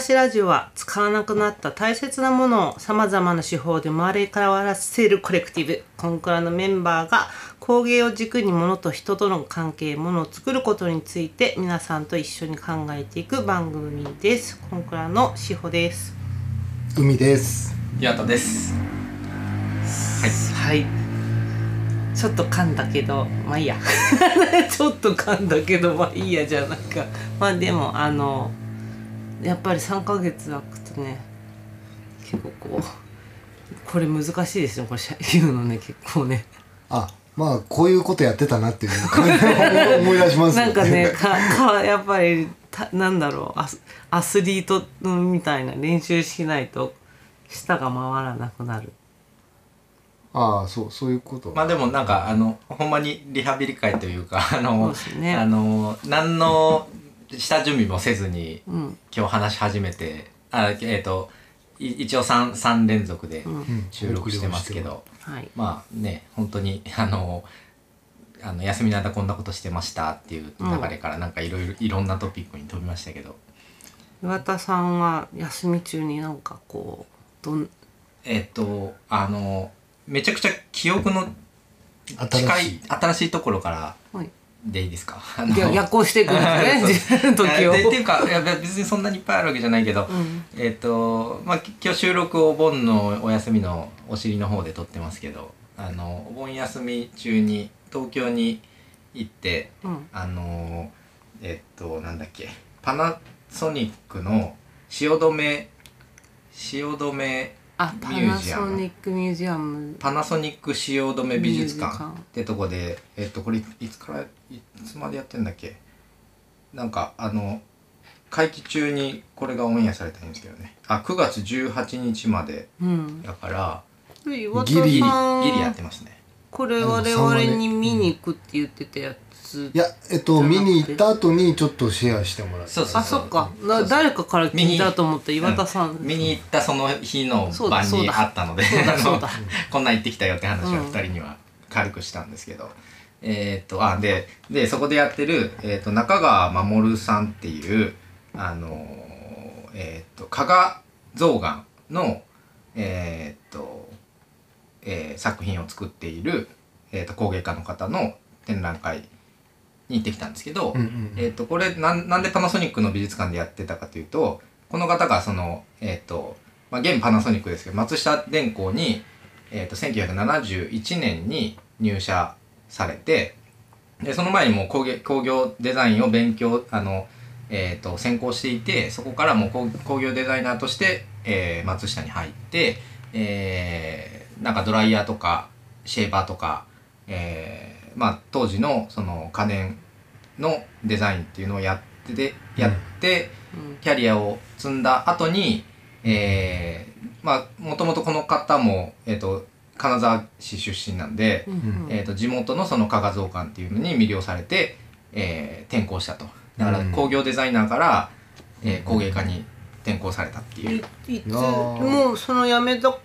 蔵出しラジオは使わなくなった大切なものをさまざまな手法で生まれ変わらせるコレクティブ。コンクラのメンバーが工芸を軸に物と人との関係物を作ることについて皆さんと一緒に考えていく番組です。コンクラのしほです。海です。岩田です。はい。ちょっと噛んだけどまあいいや。ちょっと噛んだけどまあいいやじゃなんか。まあでもあのやっぱり3ヶ月空くとね結構こうこれ難しいですよこれ言うのね結構ね。あまあこういうことやってたなっていう感じを 思い出しますなんかねかかやっぱりたなんだろう。アスアスリートみたいな練習しないと舌が回らなくなる。ああそうそういうこと。まあでもなんかあのほんまにリハビリ会というかあのね。あの何の下準備もせずにうん。今日話し始めてあえっ、とい一応 3, 三連続でうん。収録してますけど、はい。まあね本当に あのあの休みの間こんなことしてましたっていう流れからなんかいろいろいろんなトピックに飛びましたけど、岩田さんは休み中になんかこうどん？えっ、とあのめちゃくちゃ記憶の近い新しい。新しいところからはいでいいですか？逆行していくんですね 時を。でっていうかいや別にそんなにいっぱいあるわけじゃないけど、うん。えっ、とまあき今日収録お盆のお休みのお尻の方で撮ってますけどあのお盆休み中に東京に行ってうん。あのえっ、となんだっけパナソニックの汐留汐留あパナソニックミュージアムパナソニック汐留美術館。美術館ってとこでえっとこれいつからいつまでやってんだっけ？なんかあの会期中にこれがオンエアされたんですけどね。あ9月18日まで。うん。だから岩田ギリギリやってますねこれ我々に見に行くって言ってたやついやえっと見に行った後にちょっとシェアしてもらって。そうそうあそっか。なそうそう誰かから聞いたと思った岩田さん。見に行ったその日の晩にそうだそうだあったのでそうだ。あのそうだ。こんなん行ってきたよって話はうん。2人には軽くしたんですけど、えーっとあででそこでやってる、えーっと中川守さんっていうあのーえーっと加賀象眼のえーっと、えー作品を作っている、えーっと工芸家の方の展覧会に行ってきたんですけど、うんうんえっ、とこれなんなんでパナソニックの美術館でやってたかというとこの方がそのえっ、と、まあ、現パナソニックですけど松下電工に、えー、と1971年に入社されてでその前にもう工芸工業デザインを勉強あの、えー、と専攻していてそこからもう工工業デザイナーとして、えー松下に入って、えーなんかドライヤーとかシェーバーとか、えーまあ、当時のその家電のデザインっていうのをやってでやって、うん。キャリアを積んだ後にえーまあもともとこの方も、えー、と金沢市出身なんで、うん。えー、と地元のその加賀造館っていうのに魅了されて、えー転校したと。だからうん。工業デザイナーから、えー工芸家に転校されたっていう、いいつもうそのやめた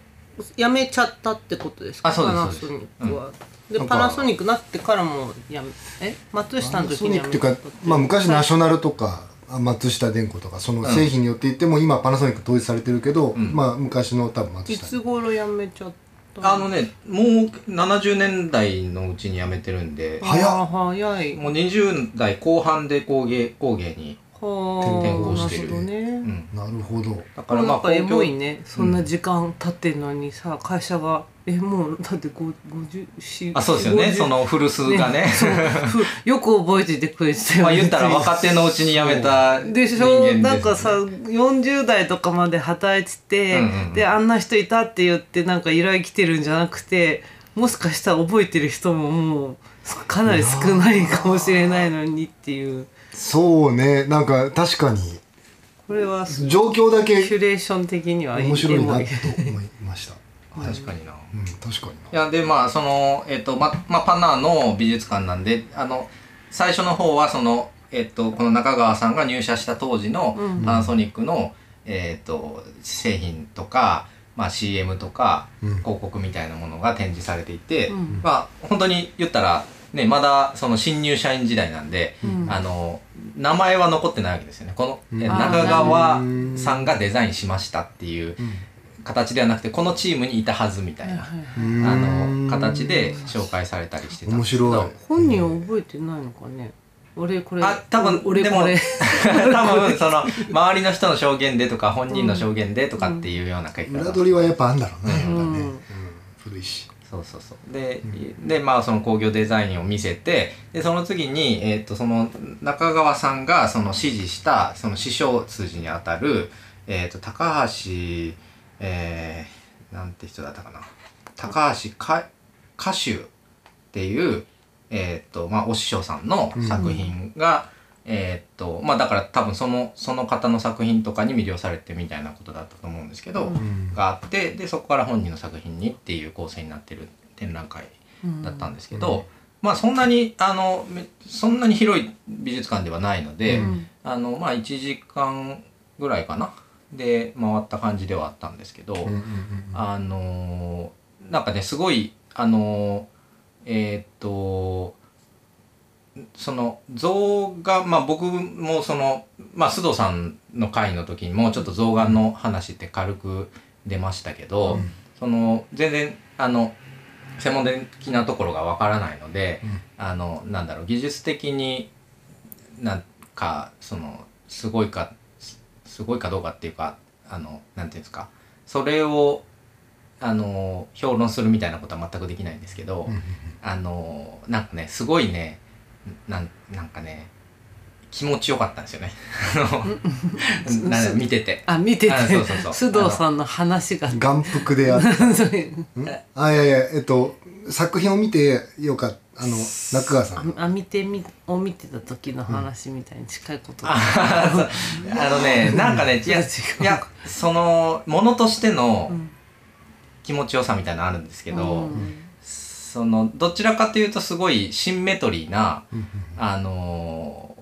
やめちゃったってことですか？あそうですパナソニックは、でパナソニックなってからもやめえ？松下の時にやめっていう。か、まあ、昔ナショナルとかあ松下電工とかその製品によって言っても今パナソニック統一されてるけど、ん。まあ昔の多分松い下つ頃やめちゃった？あのねもう70年代のうちに辞めてるんで。早い。もう20代後半で工芸工芸に、はあ転校してるなるほどね、うん、なるほど。だからまあなんかエモいね。そんな時間経ってんのにさ会社がえもうだってご50あそうですよね。50その古巣がね。そうふよく覚えててくれてたよまあ言ったら若手のうちに辞めた人間でしょなんかさ40代とかまで働いてて、うんうんうん。であんな人いたって言ってなんか依頼来てるんじゃなくてもしかしたら覚えてる人ももうかなり少ないかもしれないのにっていうそうね。なんか確かに。これはキ状況だけュレーション的には面白いなと思いました。確かにな、うん確かにいやでまあそのえっ、とままあパナーの美術館なんであの最初の方はそのえっ、とこの中川さんが入社した当時のうん。パナソニックの、えっ、と製品とか、まあ、CM とかうん。広告みたいなものが展示されていて、うん。まあ本当に言ったらね、まだその新入社員時代なんで、あの名前は残ってないわけですよね。この、中川さんがデザインしましたっていう形ではなくてこのチームにいたはずみたいな、あの形で紹介されたりしてたんですけど。面白い。本人は覚えてないのかね。俺これあ多分でも俺。これ 多分その周りの人の証言でとか本人の証言でとかっていうような書き方。裏取りはやっぱあんだろうね。やっぱね、うんうん。古いしそうそうそう。で,、でまあその工業デザインを見せてでその次に、えー、とその中川さんがその指示したその師匠筋にあたる、えー、と高橋えー、なんて人だったかな。高橋か歌手っていうえっ、とまあお師匠さんの作品が、えっ、とまあだから多分そのその方の作品とかに魅了されてみたいなことだったと思うんですけど、ん。があってでそこから本人の作品にっていう構成になってる展覧会だったんですけど、まあそんなにあのめそんなに広い美術館ではないので、うん。あのまあ1時間ぐらいかなで回った感じではあったんですけど、うんうんうんあのーなんかねすごいあのーえーっとその象がまあ僕もそのまあ須藤さんの回の時にもちょっと象眼の話って軽く出ましたけど、うん。その全然あの専門的なところがわからないので、あのなんだろう技術的になんかそのすごいかすすごいかどうかっていうかあのなんていうんですかそれをあの評論するみたいなことは全くできないんですけど、うんうん。あのなんかねすごいねなんなんかね気持ちよかったんですよね。あのなんか見てて。あ見てて。あそうそうそう。須藤さんの話が。眼福であった。そう。いうん？あいやいやえっと作品を見てよかった。あの中川さんあ見てみを見てた時の話みたいに近いこと。う。あのねなんかねいや違ういやそのものとしての気持ちよさみたいなのあるんですけど、うんそのどちらかというとすごいシンメトリーな、うんあの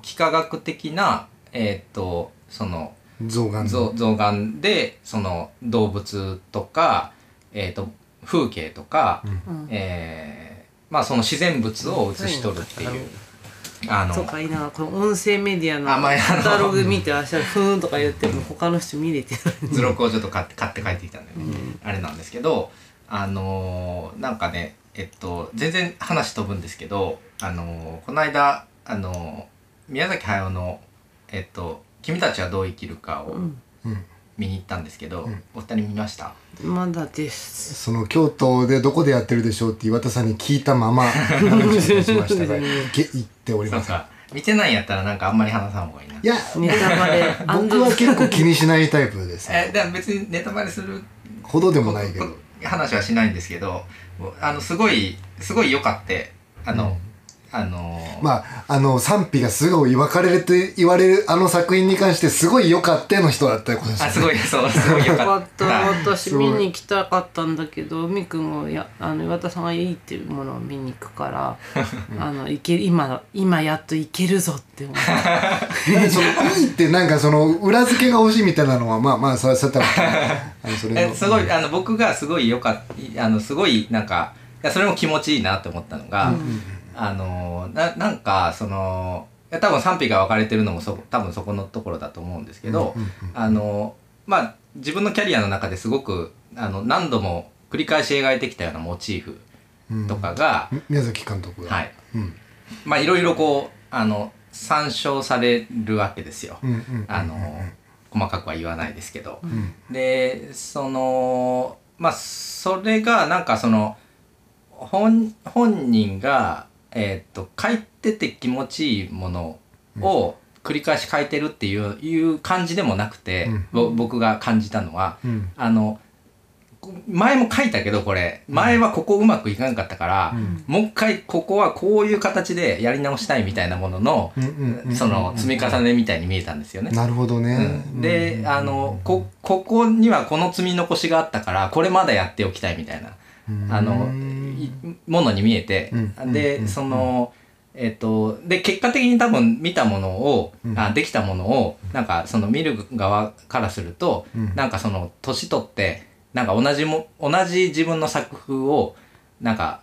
ー幾何学的なえーっとその象眼象象眼でその動物とか、えーっと風景とか、うん。えーまあその自然物を写し取るっていう。あのとか言いな。この音声メディアのあまああのカタログ見てあしゃふーんとか言っても他の人見れてない。図録をちょっと買って買って帰ってきたんでね、あれなんですけどあのーなんかねえっと全然話飛ぶんですけどあのーこの間あのー宮崎駿のえっと「君たちはどう生きるか」を見に行ったんですけど、ん。お二人見ました？まだです。その京都でどこでやってるでしょうって岩田さんに聞いたまま話をしましたが け言っております。そうか。見てないんやったらなんかあんまり話さん方がいいな。いやネタバレ。僕は結構気にしないタイプです、えでも別にネタバレするほどでもないけど。こ話はしないんですけどあのすごいすごい良かってあの、あのーまああの賛否がすごい分かれると言われるあの作品に関してすごい良かったの人だったことですよね。あすごいそうすごい良よかっかった。た 私見に行きたかったんだけど海くんがやあの岩田さんがいいっていうものを見に行くから あのいけ今今やっといけるぞって思って そのいいってなんかその裏付けが欲しいみたいなのはまあまあそれはそうやったらあのそれのえすごいあの僕がすごいよかったあのすごいなんかいやそれも気持ちいいなって思ったのが、あのななんかその多分賛否が分かれてるのもそ多分そこのところだと思うんですけど、うんうんあのまあ自分のキャリアの中ですごくあの何度も繰り返し描いてきたようなモチーフうん。とかが、宮崎監督が。はい。うん。まあいろいろこうあの参照されるわけですよ。うんうん。あの細かくは言わないですけど。うん。でそのまあそれがなんかその本本人が、えー、と書いてて気持ちいいものを繰り返し書いてるっていういう感じでもなくて、うん。ぼ僕が感じたのはうん。あの前も書いたけどこれ。前はここうまくいかなかったから、うん。もう一回ここはこういう形でやり直したいみたいなものの、うんうんうんその積み重ねみたいに見えたんですよね。なるほどね、うん。で、あのこここにはこの積み残しがあったからこれまだやっておきたいみたいな、あのいものに見えて、うん。で、うん。そのえっ、とで結果的に多分見たものを、うん。あできたものをなんかその見る側からすると、うん。なんかその年取ってなんか同じも同じ自分の作風をなんか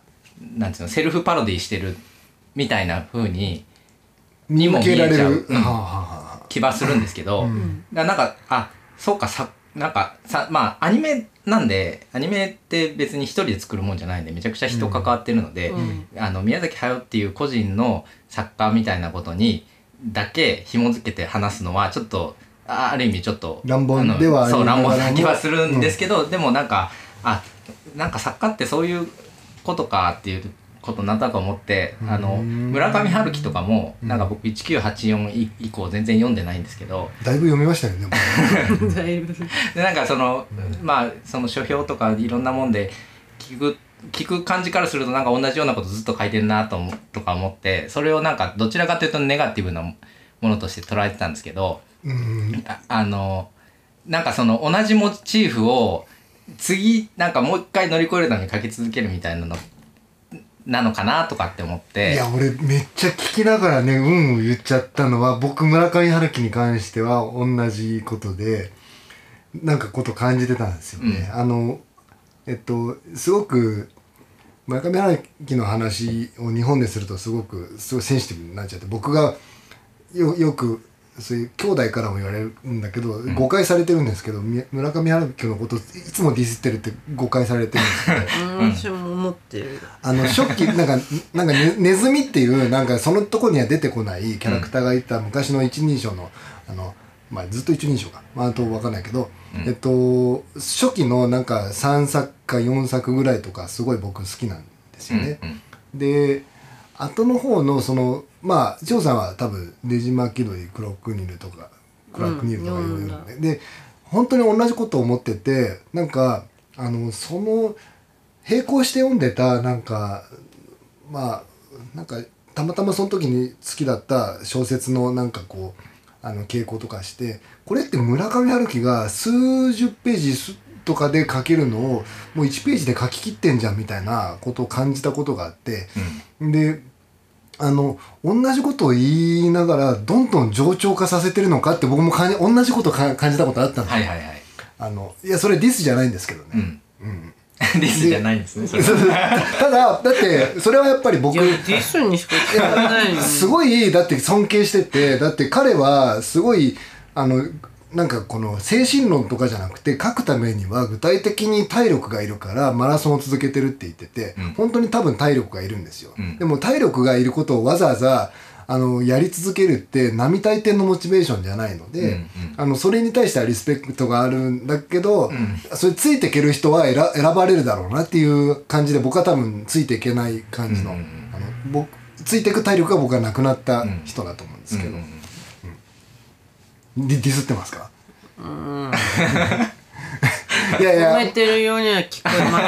なんつうのセルフパロディしてるみたいな風ににも見える、ちゃう気はするんですけど、うん。なんかあそうかさなんかさまあアニメなんでアニメって別に一人で作るもんじゃないんでめちゃくちゃ人関わってるので、うん。あの宮崎駿っていう個人の作家みたいなことにだけ紐づけて話すのはちょっとあある意味ちょっと乱暴ではそう乱暴な気はするんですけど、でもなんかあなんか作家ってそういうことかっていうことなんとなく思ってあのうん村上春樹とかもうん。なんか僕1984以以降全然読んでないんですけどだいぶ読みましたよねもう。だいぶ。でなんかその、まあその書評とかいろんなもんで聞く聞く感じからするとなんか同じようなことずっと書いてるなと思とか思ってそれをなんかどちらかというとネガティブなものとして捉えてたんですけどうん。ああのなんかその同じモチーフを次なんかもう一回乗り越えるために書き続けるみたいなのなのかなとかって思っていや俺めっちゃ聞きながらねうんを言っちゃったのは僕村上春樹に関しては同じことでなんかこと感じてたんですよね。あのえっとすごく村上春樹の話を日本でするとすごくすごいセンシティブになっちゃって僕がよよくそういう兄弟からも言われるんだけど、誤解されてるんですけどみ村上春樹のこといつもディスってるって誤解されてるんですけど。うん私も思ってる。あの初期なんかなんかねネズミっていうなんかそのとこには出てこないキャラクターがいた昔の一人称のあの、まあ、ずっと一人称か、まあ、あと分かんないけど、うん。えっと初期のなんか3作か4作ぐらいとかすごい僕好きなんですよね。うんうん。で後の方のそのまあ張さんは多分出島気取りクロックニルとかクラックニルとかいろいろうんね、で本当に同じことを思っててなんかあのその並行して読んでたなんかまあなんかたまたまその時に好きだった小説のなんかこうあの傾向とかしてこれって村上春樹が数十ページすとかで書けるのをもう1ページで書き切ってんじゃんみたいなことを感じたことがあってであの同じことを言いながらどんどん冗長化させてるのかって僕も感じ同じことをか感じたことあったんですよ、はいはいはい。あのいやそれディスじゃないんですけどね、うん。うん。ディスじゃないんですねそれは。ただだってそれはやっぱり僕いやディスにしか聞こえない。すごいだって尊敬しててだって彼はすごいあのなんかこの精神論とかじゃなくて書くためには具体的に体力がいるからマラソンを続けてるって言ってて、うん。本当に多分体力がいるんですよ、うん。でも体力がいることをわざわざあのやり続けるって並大抵のモチベーションじゃないので、うんうん。あのそれに対してはリスペクトがあるんだけど、ん。それついていける人は選選ばれるだろうなっていう感じで僕は多分ついていけない感じの,、うんうん。うんあの僕ついていく体力が僕はなくなった人だと思うんですけど、うんディディスってますか？うん。いやいや。褒めてるようには聞こえま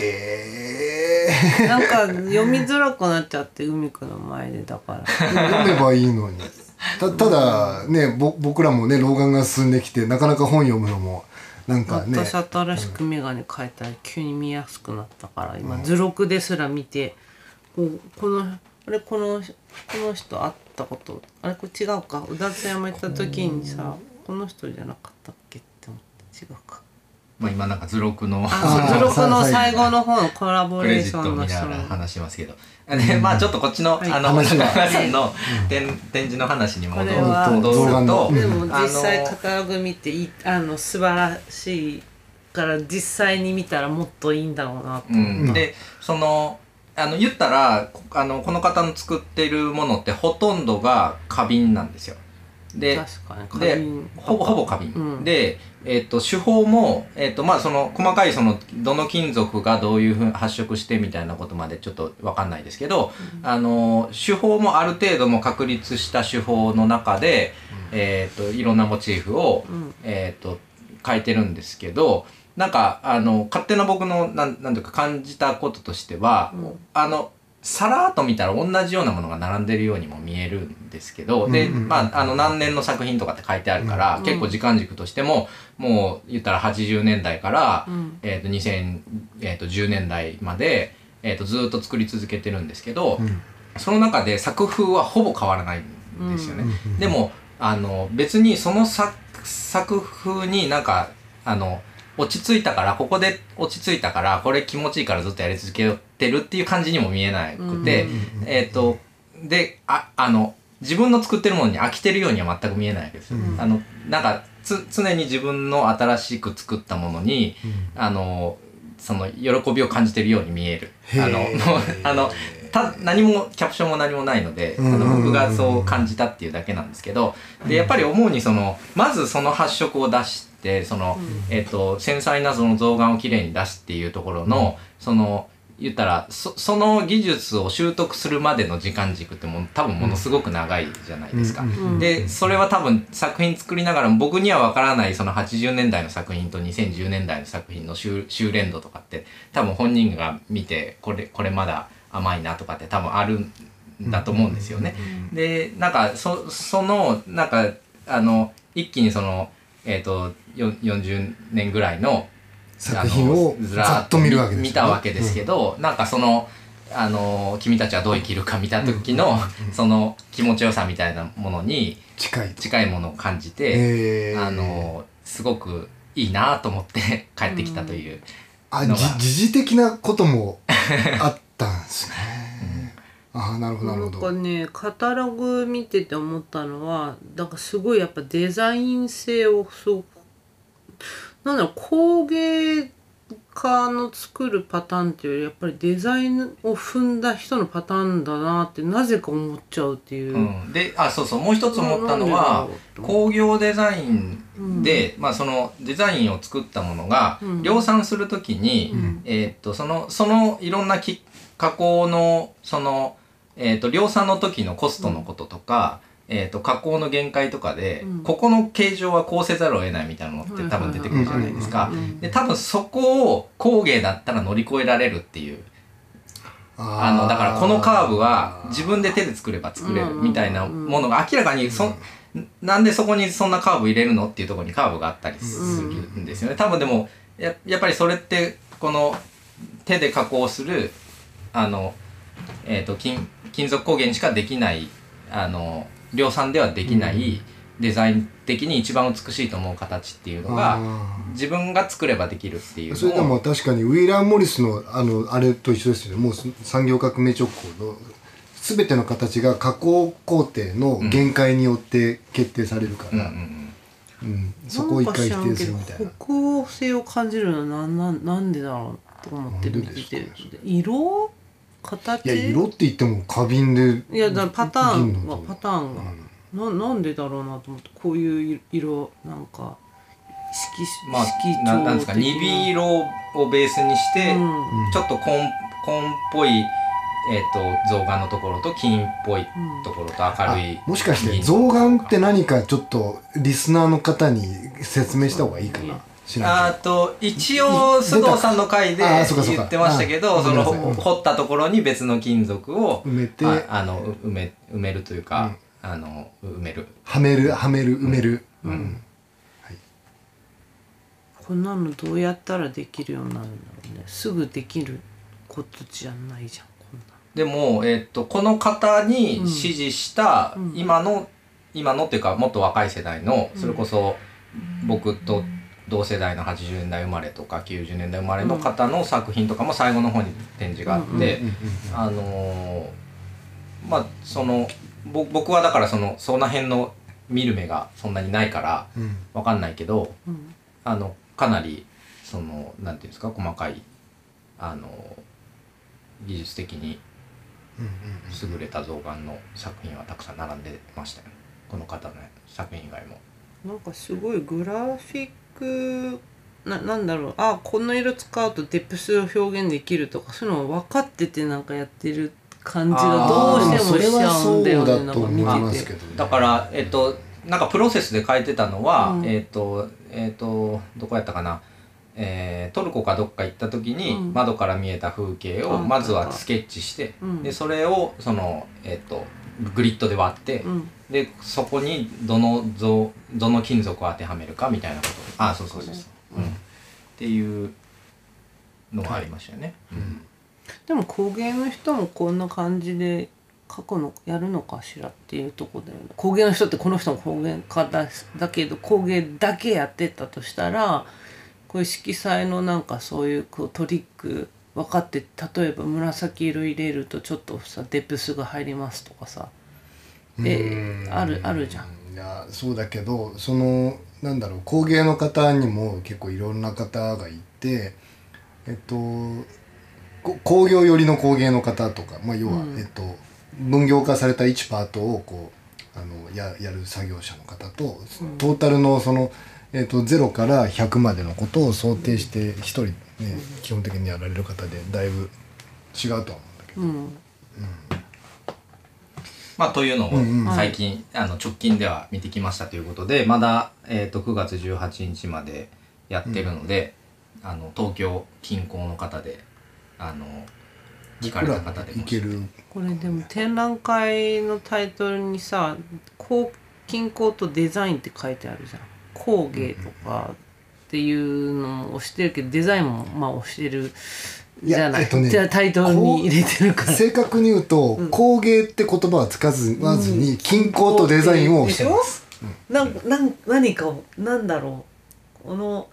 えせん。なんか読みづらくなっちゃって海くんの前でだから。ー、読めばいいのに。たただねぼ僕らもね老眼が進んできてなかなか本読むのもなんかね。私新しく眼鏡変えたら急に見やすくなったから今図録ですら見てこうこのあれこのこの人会ったこと。あれこれ違うか。宇田津山行った時にさこの人じゃなかったっけって思って違うか。まあ今なんか図録の 図録の最後の方のコラボクレーションの人の。話しますけど、でまあちょっとこっちの、はい。あの中さんの展展示の話に戻るこれは戻るとでも実際カタログ見ていいあの素晴らしいから実際に見たらもっといいんだろうなとう思った、ん、でそのあの言ったらこあのこの方の作ってるものってほとんどが花瓶なんですよ。ででほぼほぼ花瓶、うん。で、えっと手法も、えっとまあ、その細かいそのどの金属がどういうふうに発色してみたいなことまでちょっと分かんないですけど、あの手法もある程度も確立した手法の中で、えっといろんなモチーフを、うん。えっと書いてるんですけどなんかあの勝手な僕のなんなんていうか感じたこととしては、うん。あのさらっと見たら同じようなものが並んでるようにも見えるんですけど、で、うんうん。まあ、あの何年の作品とかって書いてあるから、うん結構時間軸としてももう言ったら80年代から、うん。えー、と2010年代まで、えー、とずっと作り続けてるんですけど、うん。その中で作風はほぼ変わらないんですよね。でもあの別にその作作風になんかあの落ち着いたからここで落ち着いたからこれ気持ちいいからずっとやり続けてるっていう感じにも見えなくて、えっ、とでああの自分の作ってるものに飽きてるようには全く見えないわけですよ。あのなんかつ常に自分の新しく作ったものに、あのその喜びを感じてるように見える。あのもう あのた何もキャプションも何もないので、あうんうんうんうん。の僕がそう感じたっていうだけなんですけどでやっぱり思うにそのまずその発色を出してその、えっと繊細なその象眼をきれいに出すっていうところの、その言ったらそその技術を習得するまでの時間軸ってもう多分ものすごく長いじゃないですか。でそれは多分作品作りながらも僕には分からないその80年代の作品と2010年代の作品の修修練度とかって多分本人が見てこれこれまだ甘いなとかって多分あるんだと思うんですよね。でなんかそそのなんかあの一気にそのえっ、とよ40年ぐらいの作品をざっと見るわけですよね。見たわけですけど、なんかそのあの君たちはどう生きるか見た時の、その気持ちよさみたいなものに近い。と近いものを感じて、えー。あのすごくいいなと思って 帰ってきたという、あのが。じ時事的なこともあったんですね、ああなるほどなんかねカタログ見てて思ったのはなんかすごいやっぱデザイン性をすごくなんだろう工芸家の作るパターンっていうよりやっぱりデザインを踏んだ人のパターンだなってなぜか思っちゃうっていう。うん。であそうそうもう一つ思ったのは工業デザインで、まあ、そのデザインを作ったものがうん。量産するときに、うん。えーっとそのそのいろんなき加工のその、えーっと量産の時のコストのこととか、えーっと加工の限界とかで、うん。ここの形状はこうせざるを得ないみたいなのって多分出てくるじゃないですか。うんで多分そこを工芸だったら乗り越えられるっていうあのだからこのカーブは自分で手で作れば作れるみたいなものが明らかにそ、なんでそこにそんなカーブ入れるのっていうところにカーブがあったりするんですよね。多分でもややっぱりそれってこの手で加工するあの、えー、と金金属工芸にしかできないあの量産ではできないデザイン的に一番美しいと思う形っていうのがあ自分が作ればできるっていうーそれでも確かにウィラー・モリスのあのあれと一緒ですよね。もうす産業革命直後の全ての形が加工工程の限界によって決定されるから、うんうんうん。うん。そこを一回否定するみたいな。北欧性を感じるのはなんなんなんでだろうと思って見てて。色？形？いや色って言っても花瓶でいやだからパターンはパターンが、ななんでだろうなと思ってこういう色なんか色まあ、色ななんですか鈍色をベースにして、うん。ちょっと紺紺っぽい、えー、と象眼のところと金っぽいところと明るい、もしかして銀象眼って何かちょっとリスナーの方に説明した方がいいかなあと一応須藤さんの回で言ってましたけどあその掘ったところに別の金属を埋めて。ああのう埋め埋めるというか、あの埋める。はめるはめる埋める、うん。こんなのどうやったらできるようになるんだろうね。すぐできることじゃないじゃんこんなでも、えっとこの方に支持したうん。今の、今のっていうかもっと若い世代のそれこそ僕と同世代の80年代生まれとか90年代生まれの方の作品とかも最後の方に展示があって、あのーまあそのぼ僕はだからそのその辺の見る目がそんなにないからうん。わかんないけどうん。あのかなりそのなんていうんですか細かいあの技術的に優れた象眼の作品はたくさん並んでましたよこの方の作品以外も。なんかすごいグラフィックななんだろう。あこの色使うとデプスを表現できるとかそういうの分かっててなんかやってる感じがどうしてもしちゃうんだよねなんか見てて。だからえっとなんかプロセスで書いてたのは、うん。えっとえっとどこやったかな、えートルコかどっか行った時に、うん。窓から見えた風景をうんまずはスケッチして、うん。でそれをそのえっとグリッドで割って、うんでそこにどの像どの金属を当てはめるかみたいなこと。あそうそうそう。そう、うん。っていうのがありましたよね。うん。でも工芸の人もこんな感じで書くのやるのかしらっていうとこだよね。工芸の人ってこの人も工芸家だだけど工芸だけやってたとしたらこういう色彩のなんかそういうこうトリック分かって例えば紫色入れるとちょっとさデプスが入りますとかさえあるあるじゃん。いやそうだけどそのなんだろう工芸の方にも結構いろんな方がいてえっとこ工業寄りの工芸の方とか、まあ、要は、うん。えっと、分業化された1パートをこうあのややる作業者の方と、うん。トータルのその、えっと、0から100までのことを想定して1人、ね基本的にやられる方でだいぶ違うとは思うんだけど。うんまあ、というのをうんうん。最近、あの直近では見てきましたということでまだ、えー、と9月18日までやってるので、あの東京近郊の方であの聞かれた方でも。いける？これでも展覧会のタイトルにさ「工近郊とデザイン」って書いてあるじゃん。工芸とかっていうのも押してるけどデザインもまあ押してるじゃない。えっとねじゃあタイトルに入れてるから。正確に言うと、工芸って言葉は使わずわずに均衡とデザインをしてます。なんなん何かをなんだろう。この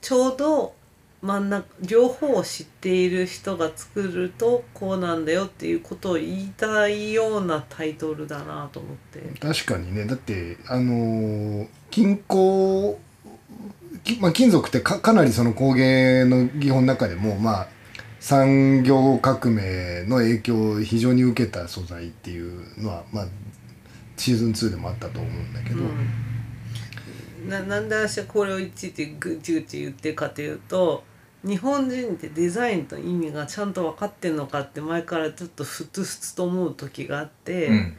ちょうど真ん中両方を知っている人が作るとこうなんだよっていうことを言いたいようなタイトルだなと思って。確かにね。だってあのー均衡きまあ、金属ってかかなりその工芸の技法の中でもまあ産業革命の影響を非常に受けた素材っていうのはまあシーズン2でもあったと思うんだけど、うん、ななんで私はこれをいちいちぐちぐち言ってるかというと日本人ってデザインの意味がちゃんと分かってんのかって前からちょっとふつふつと思う時があって、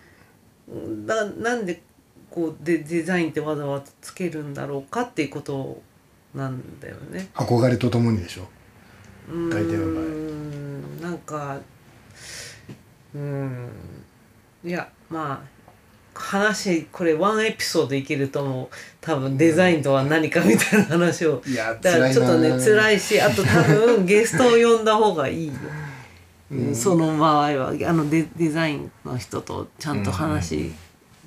うん。だなんでこうデデザインってわざわざつけるんだろうかっていうことなんだよね。憧れとともにでしょ大抵の場合なんかうーん。いやまあ話これワンエピソードいけると思う多分デザインとは何かみたいな話を。いやだからちょっとね辛いしあと多分 ゲストを呼んだ方がいいよ、うん。その場合はあのデデザインの人とちゃんと話し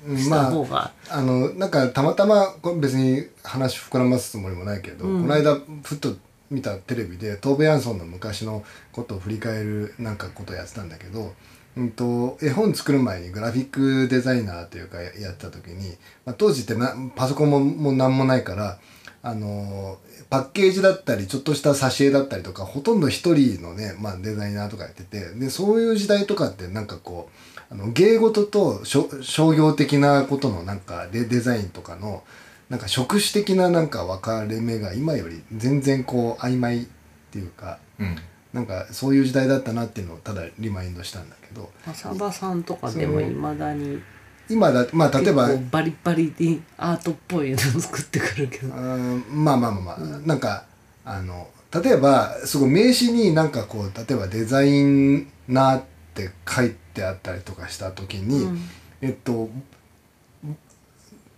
うん。まあた方が、あのなんかたまたま別に話膨らますつもりもないけど、うん。この間ふっと見たテレビでトーベ・ヤンソンの昔のことを振り返るなんかことをやってたんだけど、うん、と絵本作る前にグラフィックデザイナーというかやってた時に、まあ、当時ってなパソコンももう何もないからあのパッケージだったりちょっとした挿絵だったりとかほとんど一人のね、まあ、デザイナーとかやっててでそういう時代とかってなんかこうあの芸事と商商業的なことのなんかデデザインとかのなんか職種的ななんか分かれ目が今より全然こう曖昧っていうかうん。なんかそういう時代だったなっていうのをただリマインドしたんだけど。浅場さんとかでもいまだに今だまあ例えばバリバリでアートっぽいの作ってくるけど。まあまあまあまあ、なんかあの例えばすごい名刺になんかこう例えばデザイナーって書いてあったりとかした時に、うん。えっと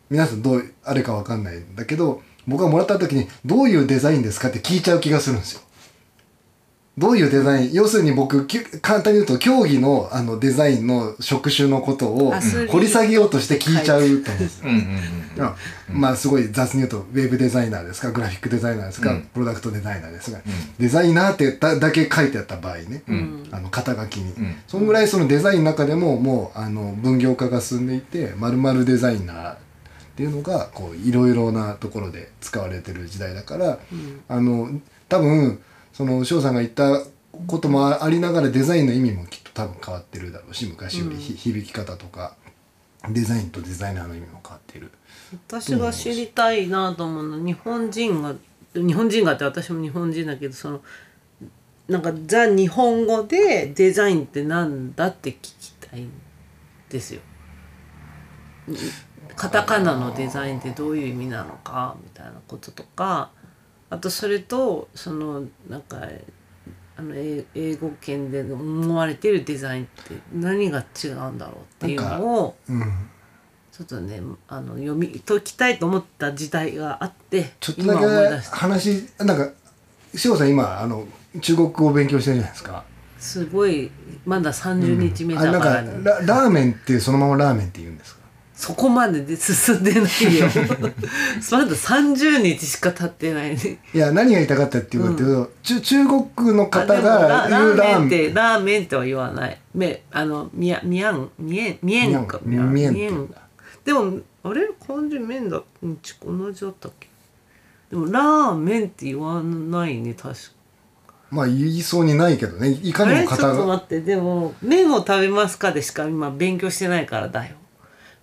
皆さんどうあれかわかんないんだけど僕がもらった時にどういうデザインですかって聞いちゃう気がするんですよ。どういうデザイン要するに僕き簡単に言うと競技のあのデザインの職種のことを掘り下げようとして聞いちゃうと思うんですよ。うんうんうんあまあすごい雑に言うとウェブデザイナーですかグラフィックデザイナーですか、うん。プロダクトデザイナーですが、ん。デザイナーってだだけ書いてあった場合ね、うん。あの肩書きに、うん。そんぐらいそのデザインの中でももうあの分業化が進んでいてまるデザイナーっていうのがこういろいろなところで使われてる時代だから、あの多分その翔さんが言ったこともありながらデザインの意味もきっと多分変わってるだろうし昔よりひ、響き方とかデザインとデザイナーの意味も変わってる。私が知りたいなと思うの日本人が日本人がって私も日本人だけどそのなんかザ日本語でデザインってなんだって聞きたいんですよ。カタカナのデザインってどういう意味なのかみたいなこととかあとそれとそのなんかあの英英語圏で思われてるデザインって何が違うんだろうっていうのをうんちょっとねあの読み解きたいと思った時代があってちょっとだけ話なんか志保さん今あの中国語を勉強してるじゃないですか。すごいまだ30日目あなんかだからね、ララーメンってそのままラーメンって言うんですか？そこまでで進んでないよ。まだ30日しか経ってないね。いや何が言いたかったっていうかっていうと、中中国の方がラ言うラーメン。ってラーメンとは言わない。めあのみやみやんみえんみえんか。みやんみえんでもあれ？漢字麺だ。うんち同じだったっけ？でもラーメンって言わないね確か。まあ言いそうにないけどね。いかにあれちょっも方がと待って。でも麺を食べますかでしか今勉強してないからだよ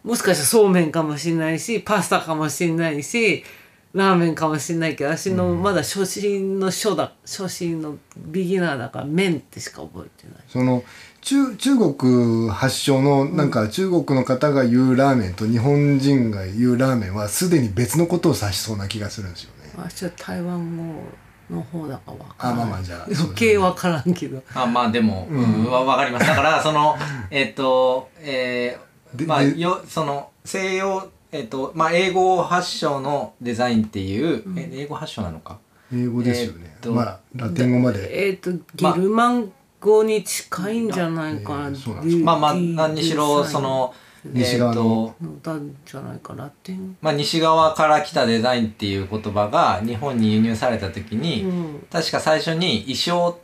もしかしたらそうめんかもしれないしパスタかもしれないしラーメンかもしれないけど私のまだ初心の初だ初心のビギナーだから麺ってしか覚えてない。その中中国発祥のなんか中国の方が言うラーメンと日本人が言うラーメンはすでに別のことを指しそうな気がするんですよね。私は台湾語の方だから分からあんまあまあじゃあ。余計分からんけど。あまあでも、うん。わわかります。だからその えっとえーまあよその西洋えっとまあ英語発祥のデザインっていう、え英語発祥なのか？英語ですよね。えーっとまあラテン語まで。えっ、とゲルマン語に近いんじゃないかな、あえーそうなんです。デまあまあデ何にしろその西側の。えーとだんじゃないかラテン？まあ、西側から来たデザインっていう言葉が日本に輸入された時に、うん。確か最初に衣装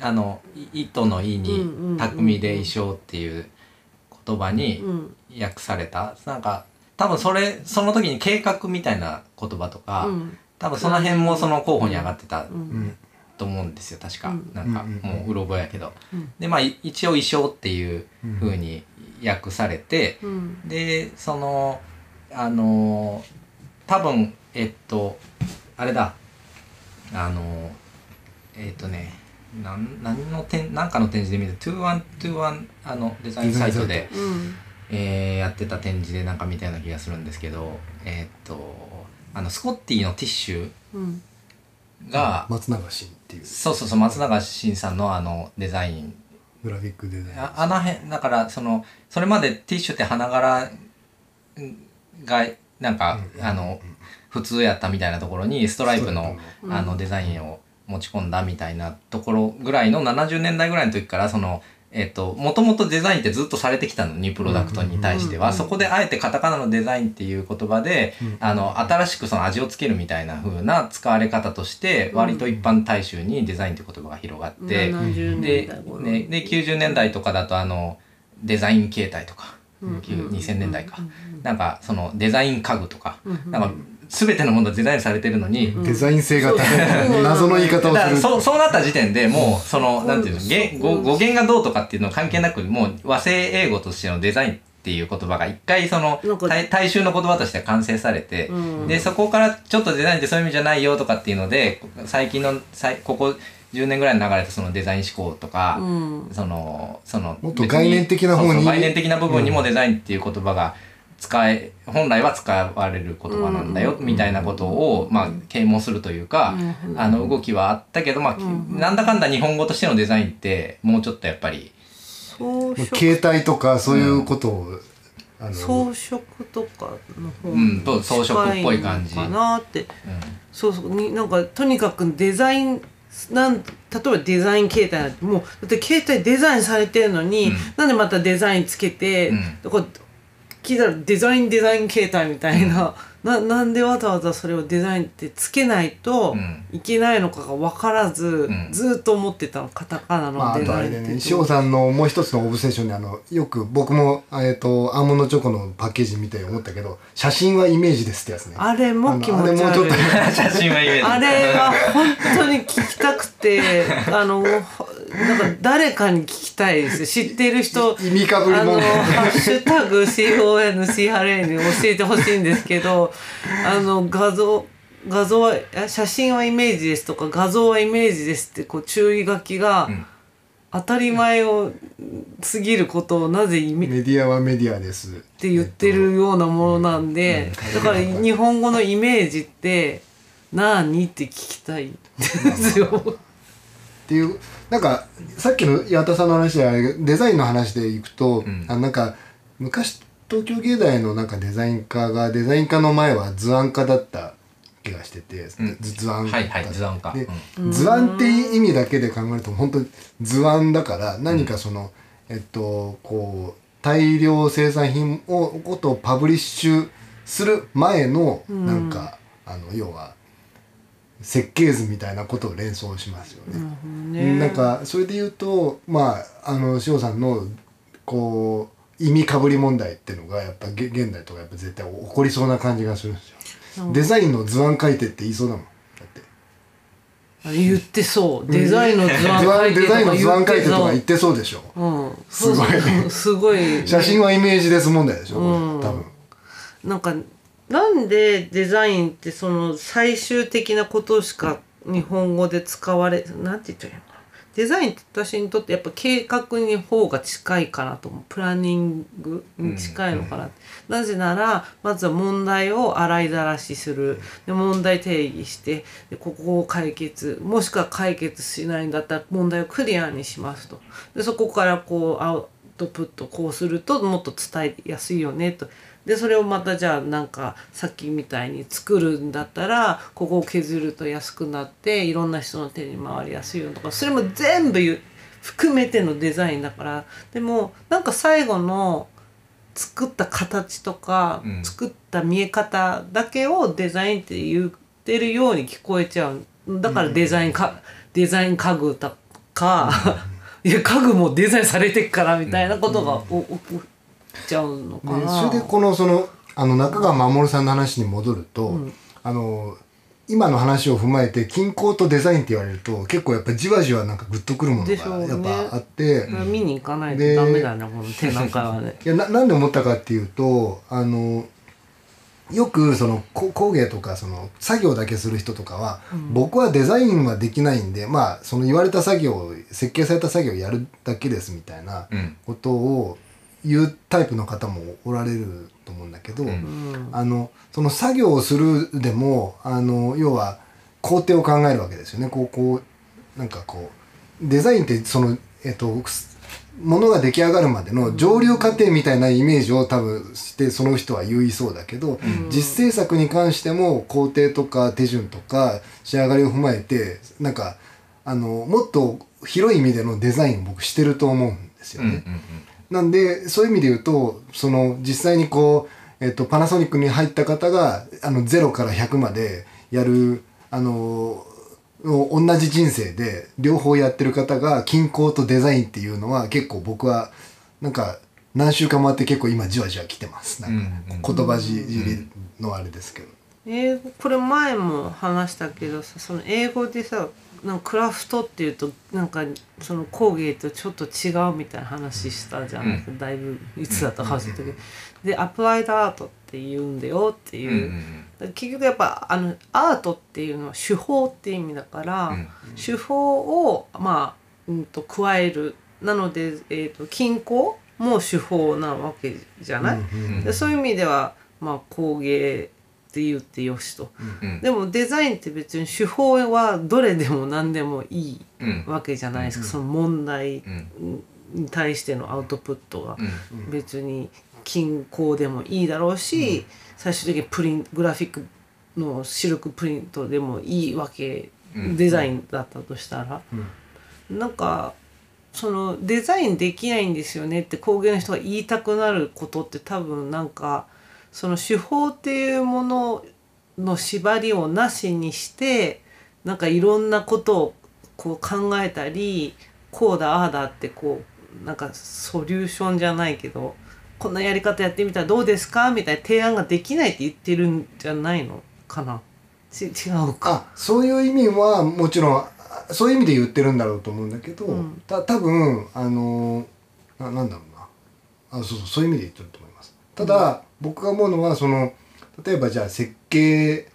あのい糸の意うんうんうんに巧みで衣装っていう言葉にうん。訳された、なんか多分それその時に計画みたいな言葉とか、うん。多分その辺もその候補に上がってたうん。うんと思うんですよ確か、うん。なんかうんうんうん。もううろ覚えやけど、うん。でまあい一応衣装っていう風に訳されて、うん。でそのあの多分えっとあれだ。あのえっとねなん何の展なんかの展示で見た2121あのデザインサイトで、うん。えーやってた展示でなんか見たような気がするんですけどえっとあのスコッティのティッシュうん。が、松永慎っていう。そうそうそう松永慎さんのあのデザイン。グラフィックデザイン。ああの辺だからそのそれまでティッシュって花柄がなんか、あの普通やったみたいなところにストライプのうんあのデザインを持ち込んだみたいなところぐらいの70年代ぐらいの時からそのえっともともとデザインってずっとされてきたのにプロダクトに対しては、うんうんそこであえてカタカナのデザインっていう言葉で、うんあの新しくその味をつけるみたいな風な使われ方として割と一般大衆にデザインって言葉が広がって、70で年代頃。ね、で90年代とかだとあのデザイン形態とか、うん9 2000年代か、うんなんかそのデザイン家具とか、うん。なんか全てのものがデザインされてるのに、デザイン性が高うんい謎の言い方をだからする。そうそうなった時点でもうその、うん。なんていうの言語語源がどうとかっていうの関係なくもう和製英語としてのデザインっていう言葉が一回その大大衆の言葉として完成されて、うん。でそこからちょっとデザインってそういう意味じゃないよとかっていうので最近の最ここ10年ぐらいに流れたそのデザイン思考とか、うん。そのそのもっと概念的な方に概念的な部分にもデザインっていう言葉が使え本来は使われる言葉なんだよ、うんみたいなことを、まあ、啓蒙するというか、うんあの動きはあったけど、まあうんなんだかんだ日本語としてのデザインってもうちょっとやっぱり、携帯とかそういうことを、あの装飾とかの方うんと装飾っぽい感じ。かなって。うんそうそう。になんかとにかくデザインなん例えばデザイン形態なんてもうだって携帯デザインされてるのに、うん。なんでまたデザインつけて、うん。だから聞いたらデザインデザイン形態みたいな、ななんでわざわざそれをデザインってつけないとうん。いけないのかが分からず、ん。ずっと思ってたのカタカナまあ、あのデザインって。でね塩さんのもう一つのオブセッションであのよく僕も、えっとアーモンドチョコのパッケージ見て思ったけど写真はイメージですってやつね。あれも気持ちあのあれもうちょっ悪いと。写真はイメージあれは本当に聞きたくてあのほなんか誰かに聞きたいです。知ってる人意味かぶりあのもハッシュタグ CONCRA に教えてほしいんですけど あの画像画像はあ写真はイメージですとか画像はイメージですってこう注意書きがん。当たり前を過ぎることをなぜイメメディアはメディアです。っって言ってるようなものなんで、だから日本語のイメージって何？って聞きたいんですよ。っていうなんかさっきの岩田さんの話であれデザインの話でいくと、ん。あのなんか昔東京芸大のなんかデザイン科がデザイン科の前は図案科だった気がしてて、うん。図図案はいはい図案科。で、うん。図案って意味だけで考えると本当に図案だから何かその、えっとこう大量生産品をことをパブリッシュする前のなんか、あの要は設計図みたいなことを連想しますよね。ねなんかそれで言うとまああの塩さんのこう意味かぶり問題っていうのがやっぱげ現代とかやっぱ絶対起こりそうな感じがするんですよ。デザインの図案書いてって言いそうだもん。言ってそうデザインの図案書いてとかデザインの図案書いてとか言言ってそうでしょ。うんすごいすごい 写真はイメージです問題でしょ。うん多分。なんかなんでデザインってその最終的なことしか日本語で使われなんて言ったらいいのかな？デザインって私にとってやっぱ計画に方が近いかなと思う。プランニングに近いのかな、なぜならまずは問題を洗いざらしする。で問題定義してでここを解決もしくは解決しないんだったら問題をクリアにしますと。でそこからこうアウトプットこうするともっと伝えやすいよねと。でそれをまたじゃあなんかさっきみたいに作るんだったらここを削ると安くなっていろんな人の手に回りやすいよとかそれも全部含めてのデザインだから。でもなんか最後の作った形とか、うん。作った見え方だけをデザインって言ってるように聞こえちゃう。だからデザインか、デザイン家具とか、いや家具もデザインされてっからみたいなことがお起こっちゃうのかでな。それでこのそのあの中川守さんの話に戻ると、うん。あの今の話を踏まえて均衡とデザインって言われると結構やっぱじわじわなんかグッとくるものがやっぱあって、それ見に行かないとでダメだね、この展覧会はね。いやななんで思ったかっていうとあのよくそのこ工芸とかその作業だけする人とかは、僕はデザインはできないんでまあその言われた作業を設計された作業をやるだけですみたいなうん。ことを言うタイプの方もおられると思うんだけど、うんうんあのその作業をするでもあの要は工程を考えるわけですよね。こうこうなんかこうデザインってそのえっとすものが出来上がるまでの上流過程みたいなイメージを多分してその人は言いそうだけど、実制作に関しても工程とか手順とか仕上がりを踏まえてなんかあのもっと広い意味でのデザインを僕してると思うんですようんうんね。なんでそういう意味で言うとその実際にこう、えっと、パナソニックに入った方があの0から100までやるあの同じ人生で両方やってる方が均衡とデザインっていうのは結構僕はなんか何週間もあって結構今じわじわ来てます。なんかうん言葉尻のあれですけど。英語これ前も話したけどさその英語でさなんかクラフトっていうとなんかその工芸とちょっと違うみたいな話したじゃないですか、だいぶいつだったか忘れたけど、でアプライドアートって言うんだよっていう、うん結局やっぱあのアートっていうのは手法っていう意味だから、うん手法をまあ、うん、と加える。なので、えー、と均衡も手法なわけじゃない、うん。でそういう意味では、まあ、工芸って言ってよしと。うん。でもデザインって別に手法はどれでも何でもいいうん。わけじゃないですか、その問題うんに対してのアウトプットがうん。別に均衡でもいいだろうし、最終的にプリングラフィックのシルクプリントでもいいわけ、うんデザインだったとしたら、なんかそのデザインできないんですよねって工芸の人が言いたくなることって多分なんかその手法っていうものの縛りをなしにしてなんかいろんなことをこう考えたりこうだああだってこうなんかソリューションじゃないけどこんなやり方やってみたらどうですかみたいな提案ができないって言ってるんじゃないのかな？ち違うか。あそういう意味はもちろんあそういう意味で言ってるんだろうと思うんだけど、うん。た多分あのななんだろうな。あそうそうそういう意味で言ってると思います。ただ、僕が思うのはその例えばじゃあ設計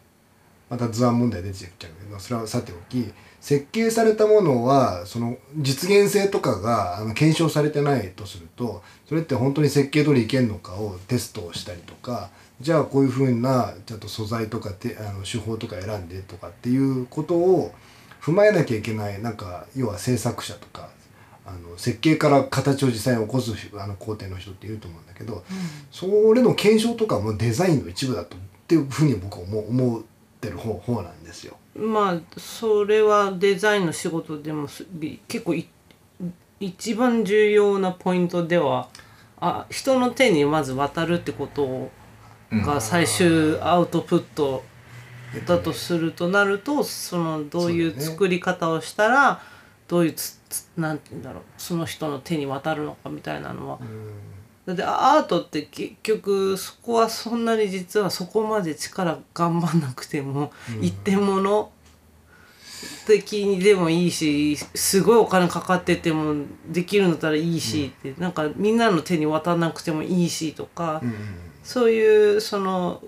また図案問題出てきちゃうけどそれはさておき設計されたものはその実現性とかがあの検証されてないとするとそれって本当に設計通りいけんのかをテストをしたりとかじゃあこういうふうなちゃんと素材とかてあの手法とか選んでとかっていうことを踏まえなきゃいけないなんか要は制作者とかあの設計から形を実際に起こすあの工程の人っていると思うんだけど、それの検証とかもデザインの一部だとっていうふうに僕は思う思ってる方方なんですよ。まあそれはデザインの仕事でもす結構い一番重要なポイントではあ人の手にまず渡るってことが最終アウトプットだとするとなるとそのどういう作り方をしたらどういうつつなんて言うんだろう。その人の手に渡るのかみたいなのは。だってアートって結局そこはそんなに実はそこまで力頑張んなくても一点物的にでもいいしすごいお金かかっててもできるんだったらいいしって、なんかみんなの手に渡らなくてもいいしとか、うん。そういうその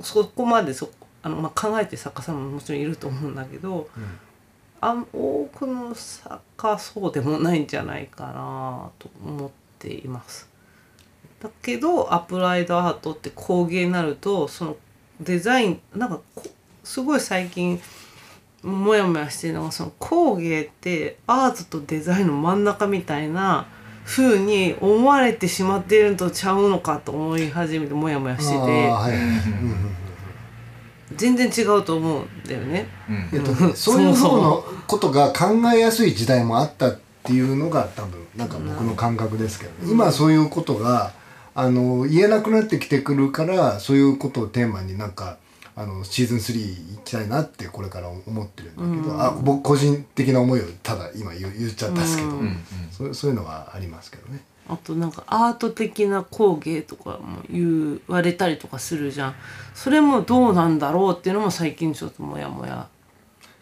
そこまでそあの、まあ、考えてる作家さんももちろんいると思うんだけど、あ多くの作家そうでもないんじゃないかなと思っています。だけどアプライドアートって工芸になるとそのデザインなんかすごい最近モヤモヤしてるのがその工芸ってアートとデザインの真ん中みたいな風に思われてしまっているとちゃうのかと思い始めてモヤモヤしてて。全然違うと思うんだよね。うん。えっとね、そういう方のことが考えやすい時代もあったっていうのが多分なんか僕の感覚ですけど、今はそういうことがあの言えなくなってきてくるからそういうことをテーマになんかあのシーズン3行きたいなってこれから思ってるんだけど、あ僕個人的な思いをただ今言っちゃったんですけど、うんうん。そうそういうのはありますけどね。あとなんかアート的な工芸とかも言われたりとかするじゃん。それもどうなんだろうっていうのも最近ちょっとモヤモヤ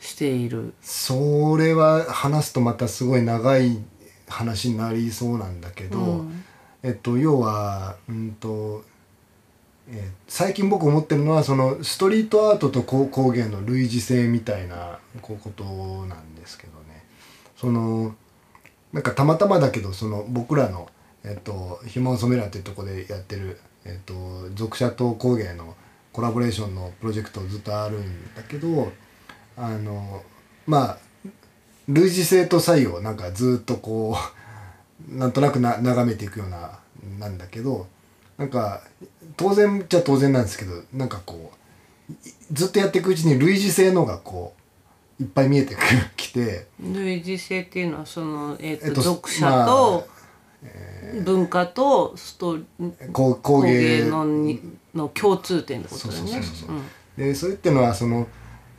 している。それは話すとまたすごい長い話になりそうなんだけど、うん。えっと要はうんと、えー最近僕思ってるのはそのストリートアートと工工芸の類似性みたいなこうことなんですけどね。そのなんかたまたまだけどその僕らの、えっと、ヒューマンソメラーっていうところでやってる、えっと、属者と工芸のコラボレーションのプロジェクトずっとあるんだけどあのまあ類似性と差異をなんかずっとこう なんとなくな眺めていくようななんだけどなんか当然っちゃ当然なんですけどなんかこういずっとやっていくうちに類似性のがこういっぱい見えてくきて。類似性っていうのはその、えーとえっと読者と文化とスト工工芸芸のにの共通点ってことだよね。そうそうそうでそれってのはその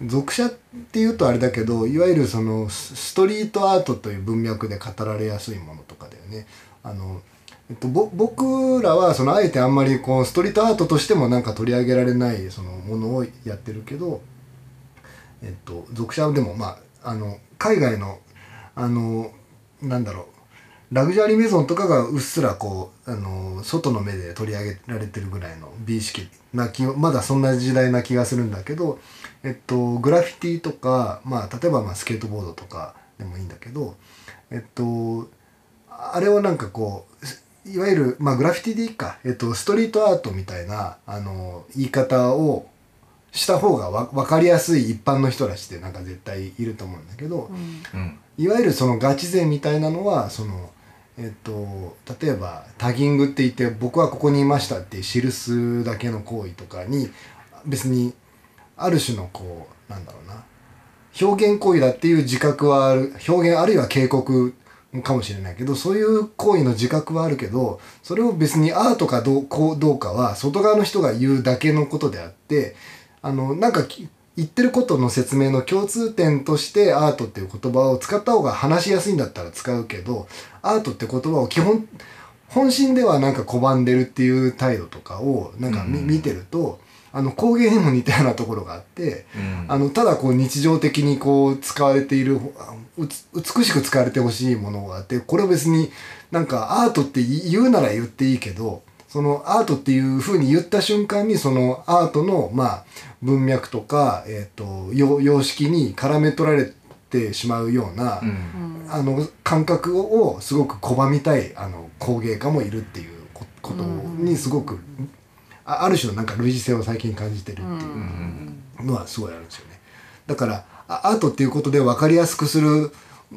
属者っていうとあれだけどいわゆるそのスストリートアートという文脈で語られやすいものとかだよね。あのえっと、ぼ僕らはそのあえてあんまりこうストリートアートとしてもなんか取り上げられないそのものをやってるけど、えっと、属者でもまああの海外のあのなんだろうラグジュアリーメゾンとかがうっすらこうあの外の目で取り上げられてるぐらいの美意識な気まだそんな時代な気がするんだけど、えっと、グラフィティとか、まあ、例えばまあスケートボードとかでもいいんだけど、えっと、あれをなんかこういわゆる、まあ、グラフィティでいいか、えっと、ストリートアートみたいなあの言い方をした方がわ分かりやすい一般の人たちってなんか絶対いると思うんだけど、うん。いわゆるそのガチ勢みたいなのはそのえっと例えばタギングって言って僕はここにいましたって記すだけの行為とかに別にある種のこうなんだろうな。表現行為だっていう自覚はある表現あるいは警告かもしれないけどそういう行為の自覚はあるけどそれを別にアートかどうこうどうかは外側の人が言うだけのことであってあのなんか言ってることの説明の共通点としてアートっていう言葉を使った方が話しやすいんだったら使うけどアートって言葉を基本本心ではなんか拒んでるっていう態度とかをなんかみ、うん。見てるとあの工芸にも似たようなところがあって、うん。あのただこう日常的にこう使われているあうつ美しく使われてほしいものがあってこれを別になんかアートって言うなら言っていいけどそのアートっていうふうに言った瞬間にそのアートのまあ文脈とか、えー、と様様式に絡め取られてしまうような、うんあの感覚をすごく拒みたいあの工芸家もいるっていうこことにすごく、あある種のなんか類似性を最近感じてるっていう。うんのはすごいあるんですよね。だからあアートっていうことで分かりやすくする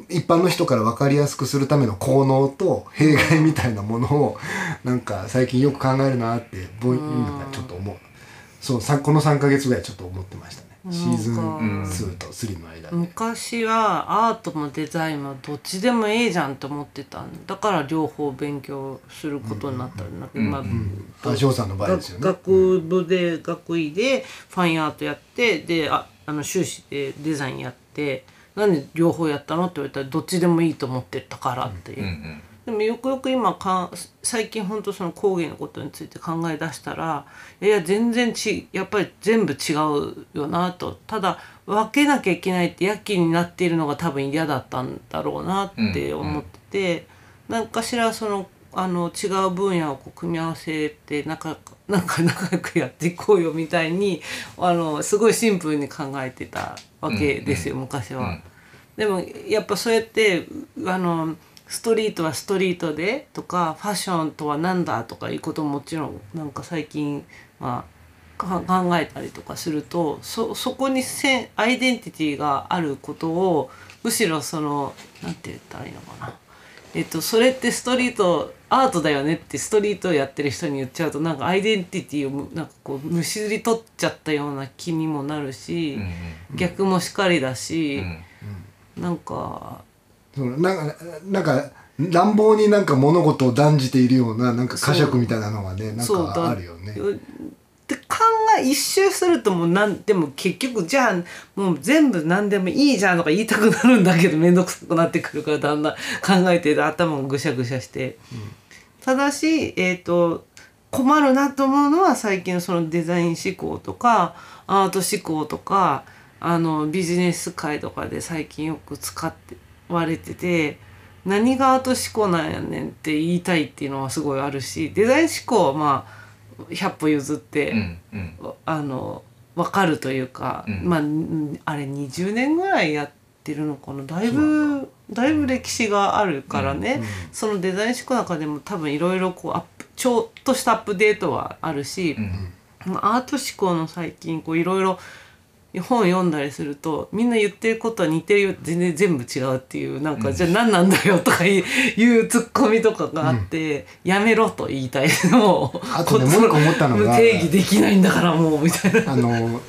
一般の人から分かりやすくするための効能と弊害みたいなものをなんか最近よく考えるなってぼん今ちょっと思う。そうさこの3ヶ月ぐらいちょっと思ってましたね。シーズンなんか2と3の間で、昔はアートもデザインもどっちでもええじゃんと思ってたんだ。から両方勉強することになったんだけど、まああ翔さんの場合ですよね。学部で学位でファインアートやってでああの修士でデザインやってなんで両方やったの？って言われたらどっちでもいいと思ってたからっていう。うんうんでもよくよく今か最近本当その工芸のことについて考え出したらいや全然ちやっぱり全部違うよなと。ただ分けなきゃいけないってやきになっているのが多分嫌だったんだろうなって思ってて、何かしらそのあの違う分野をこう組み合わせて仲なんか 仲良くやっていこうよみたいにあのすごいシンプルに考えてたわけですよ、昔は。うんでもやっぱそうやってあのストリートはストリートでとかファッションとは何だとかいうことももちろんなんか最近、まあ、か考えたりとかするとそそこにせんアイデンティティがあることをむしろそのなんて言ったらいいのかな。えっと、それってストリートアートだよねってストリートをやってる人に言っちゃうとなんかアイデンティティをむなんかこうむしり取っちゃったような気にもなるし、うん逆もしかりだし、うんなん。かそのなんかなんか乱暴になんか物事を断じているようななんか呵責みたいなのがねなんかあるよね。で考え一周するともうなんでも結局じゃあもう全部何でもいいじゃんとか言いたくなるんだけど面倒くさくなってくるからだんだん考えて頭がぐしゃぐしゃして、ただしえっ、と困るなと思うのは最近そのデザイン思考とかアート思考とかあのビジネス界とかで最近よく使ってわれてて何がアート思考なんやねんって言いたいっていうのはすごいあるしデザイン思考はまあ100歩譲って、うんうん。あの分かるというか、うん。まあんあれ20年ぐらいやってるのかな。だいぶだ。いぶ歴史があるからね、そのデザイン思考の中でも多分いろいろこうアップちょっとしたアップデートはあるし、うんアート思考の最近こういろいろ本読んだりするとみんな言ってることは似てるよ全然全部違うっていうなんか、じゃあ何なんだよとかいうツッコミとかがあって、やめろと言いたいもうあとねもう一個思ったのが定義できないんだからもうみたいな。あの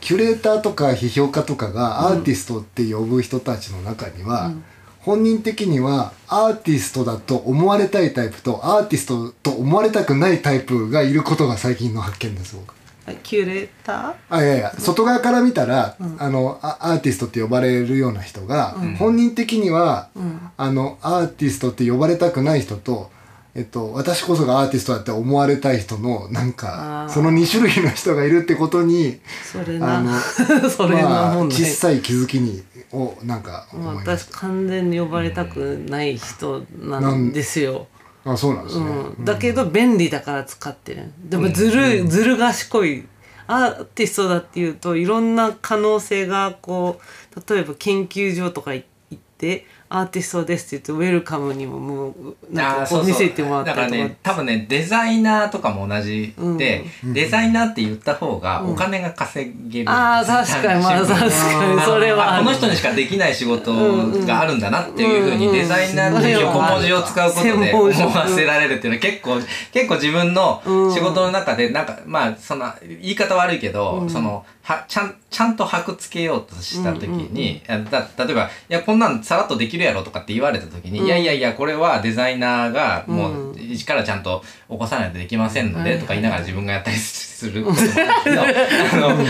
キュレーターとか批評家とかがアーティストって呼ぶ人たちの中には、本人的にはアーティストだと思われたいタイプとアーティストと思われたくないタイプがいることが最近の発見です僕。キュレータあいやいや外側から見たら、あのあアーティストって呼ばれるような人が、本人的には、あのアーティストって呼ばれたくない人と、えっと、私こそがアーティストだって思われたい人のなんかあー。その2種類の人がいるってことにーそれな。あの それなまあ小さい気づきにをなんかまあ思いまし私完全に呼ばれたくない人なんですよ。た。あそうなんですね。うん、だけど便利だから使ってる。でもずる、ずる賢い。アーティストだっていうといろんな可能性がこう例えば研究所とか行ってアーティストですって言ってウェルカムにももうなんかこう見せてもらっただからりとかね多分ねデザイナーとかも同じで、デザイナーって言った方がお金が稼げる、ああ確かにまあ確かにそれはこの人にしかできない仕事があるんだなっていうふううんうんにデザイナーっていう小文字を使うことで思わせられるっていうのは結構結構自分の仕事の中でなんかまあその言い方悪いけど、そのはちゃんちゃんと箔つけようとした時に、あだ例えば「いやこんなんさらっとできるやろ」とかって言われた時に「いやいやいやこれはデザイナーがもう一からちゃんと起こさないとできませんので」とか言いながら自分がやったりすることもあるけど あの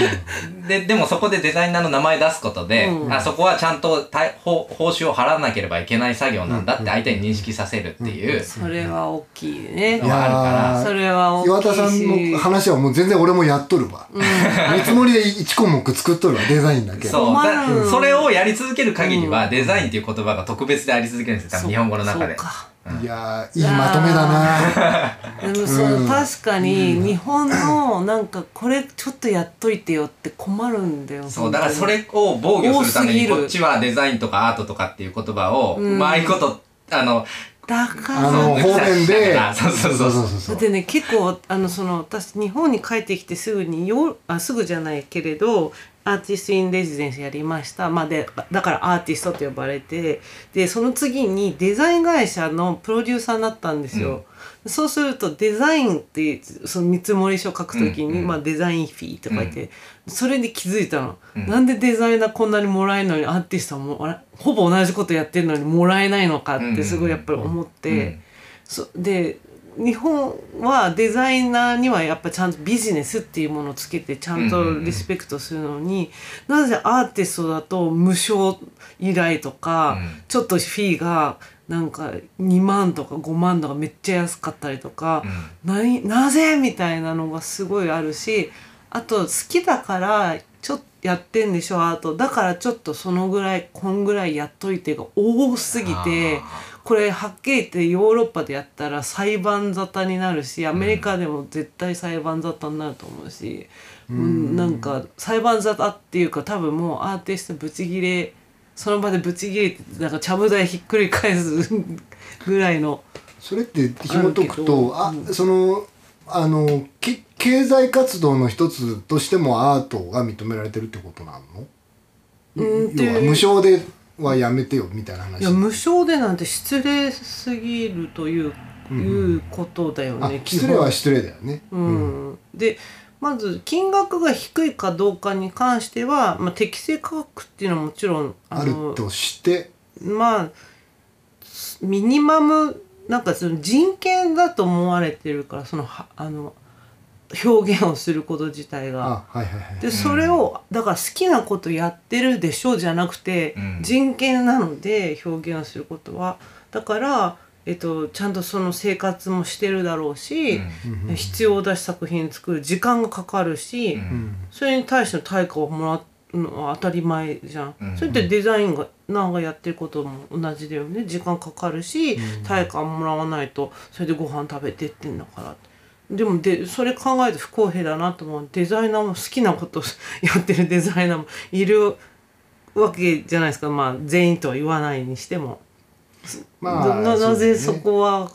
ででもそこでデザイナーの名前出すことで、うん。あそこはちゃんとた報報酬を払わなければいけない作業なんだって相手に認識させるっていうそれは大きいね。のがあるから。それは大きいし。岩田さんの話はもう全然俺もやっとるわ。見積もりで1項目作っとるわデザインだけ。そう。それをやり続ける限りは、デザインっていう言葉が特別であり続けるんですよ多分日本語の中で。そうか。いやーいいまとめだな。でもそう、うん確かに日本のなんかこれちょっとやっといてよって困るんだよそうだからそれを防御するために多すぎるこっちはデザインとかアートとかっていう言葉を、うん。まいことあのだからあのそう方面で。そうそうそうそう。そうだってね結構あのその私日本に帰ってきてすぐによあすぐじゃないけれどアーティスト・イン・レジデンスやりました、まあ、でだからアーティストと呼ばれてでその次にデザイン会社のプロデューサーになったんですよ。そうするとデザインってその見積書書くときに、うん。うんまあ、デザインフィーとか言って、それに気づいたの、うん。なんでデザイナーこんなにもらえるの？にアーティストはもほぼ同じことやってるのにもらえないのかってすごいやっぱり思って、で日本はデザイナーにはやっぱちゃんとビジネスっていうものをつけてちゃんとリスペクトするのに、なぜアーティストだと無償依頼とか、うん。ちょっとフィーがなんか2万とか5万とかめっちゃ安かったりとか、ななぜみたいなのがすごいあるしあと好きだからちょっとやってんでしょアート。だからちょっとそのぐらいこんぐらいやっといてが多すぎてこれはっきり言ってヨーロッパでやったら裁判沙汰になるしアメリカでも絶対裁判沙汰になると思うし、うん、なんか裁判沙汰っていうか多分もうアーティストブチギレその場でブチギレてなんかちゃぶ台ひっくり返す ぐらいの。それって紐解くとああるけど。そのあのき経済活動の一つとしてもアートが認められてるってことなの？うん要は無償ではやめてよみたいな話。いや無償でなんて失礼すぎるという,、いうことだよあね失礼は失礼だよね、うん、でまず金額が低いかどうかに関しては、まあ、適正価格っていうのはもちろんあるとして。まあミニマムなんかその人権だと思われてるからそのはあの表現をすること自体が。あはいはいはい。でそれをだから好きなことやってるでしょうじゃなくて、うん。人権なので表現をすることは。だから、えっと、ちゃんとその生活もしてるだろうし、うん。必要だし作品作る時間がかかるし、うん。うんそれに対しての対価をもらうのは当たり前じゃん、うん。それってデザインがなんかやってることも同じだよね。時間かかるし、対価もらわないとそれでご飯食べてってんだからでもでそれ考えると不公平だなと思う。デザイナーも好きなことやってるデザイナーもいるわけじゃないですか。まあ全員とは言わないにしても、まあななぜそこは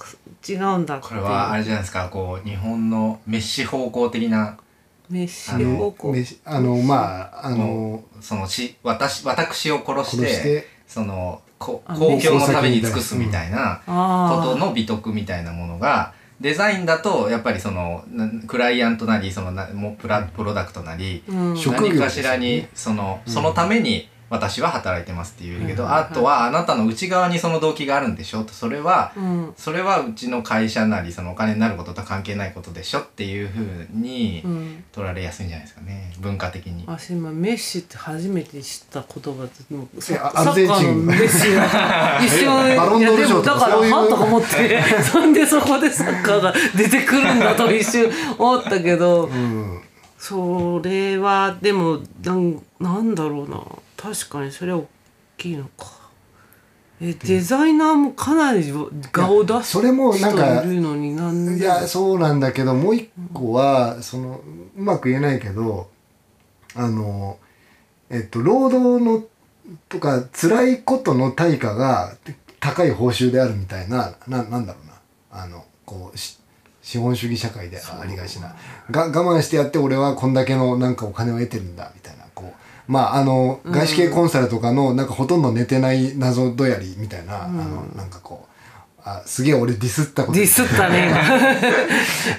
違うんだってこれはあれじゃないですか。こう日本のメッシ方向的な飯あの方向。あのまああのそのし私私を殺して殺してそのこあ公共のために尽くすみたいなことの美徳みたいなものがデザインだとやっぱりそのなクライアントなりそのなプラプロダクトなりうん。何かしらにそのそのために私は働いてますって言うけど、はいはいはい。あとはあなたの内側にその動機があるんでしょ？とそれはうん。それはうちの会社なりそのお金になることと関係ないことでしょっていうふうにうん。取られやすいんじゃないですかね。文化的に。私今メッシって初めて知った言葉でもうサッカーのメッシが一瞬いやでもだからはとか思ってそんでそこでサッカーが出てくるんだと一瞬思ったけどうん。それはでもなんなんだろうな確かにそれは大きいのか。えデザイナーもかなり顔を出すそれもなんか人いるのになんいでやそうなんだけどもう一個はそのうまく言えないけどあのえっと労働のとか辛いことの対価が高い報酬であるみたいなななんだろうな。あのこうし資本主義社会でありがちな。が我慢してやって俺はこんだけのなんかお金を得てるんだみたいなまああの外資系コンサルとかのなんかほとんど寝てない謎どやりみたいな、あのなんかこうあすげえ俺ディスったことディスったね。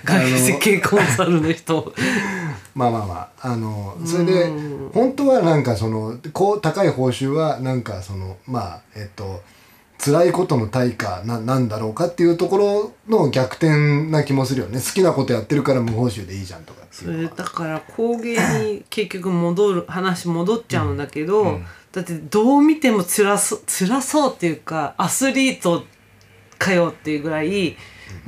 今 外資系コンサルの人。まあまあまああのそれで本当はなんかそのこう高い報酬はなんかそのまあえっと辛いことの対価ななんだろうかっていうところの逆転な気もするよね。好きなことやってるから無報酬でいいじゃんとかそれだから工芸に結局戻る話戻っちゃうんだけど、うん。だってどう見ても辛そ辛そうっていうかアスリートかよっていうぐらい、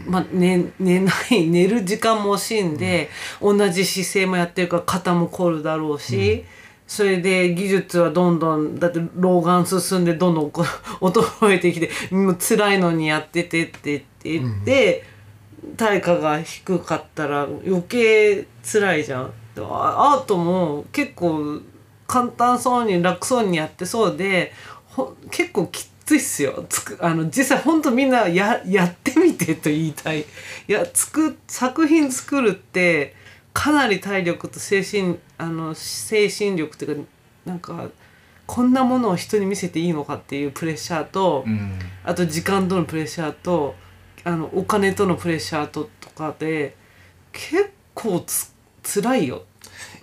まあ寝寝ない寝る時間も惜しんで、同じ姿勢もやってるから肩も凝るだろうし。それで技術はどんどんだって老眼進んでどんどん衰えてきてもう辛いのにやっててって言って、対価が低かったら余計辛いじゃん。でアートも結構簡単そうに楽そうにやってそうでほ結構きついっすよつくあの実際ほんとみんなややってみてと言いたい。いやつく作品作るってかなり体力と精神あの精神力っていうかなんかこんなものを人に見せていいのかっていうプレッシャーと、うん。あと時間とのプレッシャーとあのお金とのプレッシャーととかで結構つ辛いよ。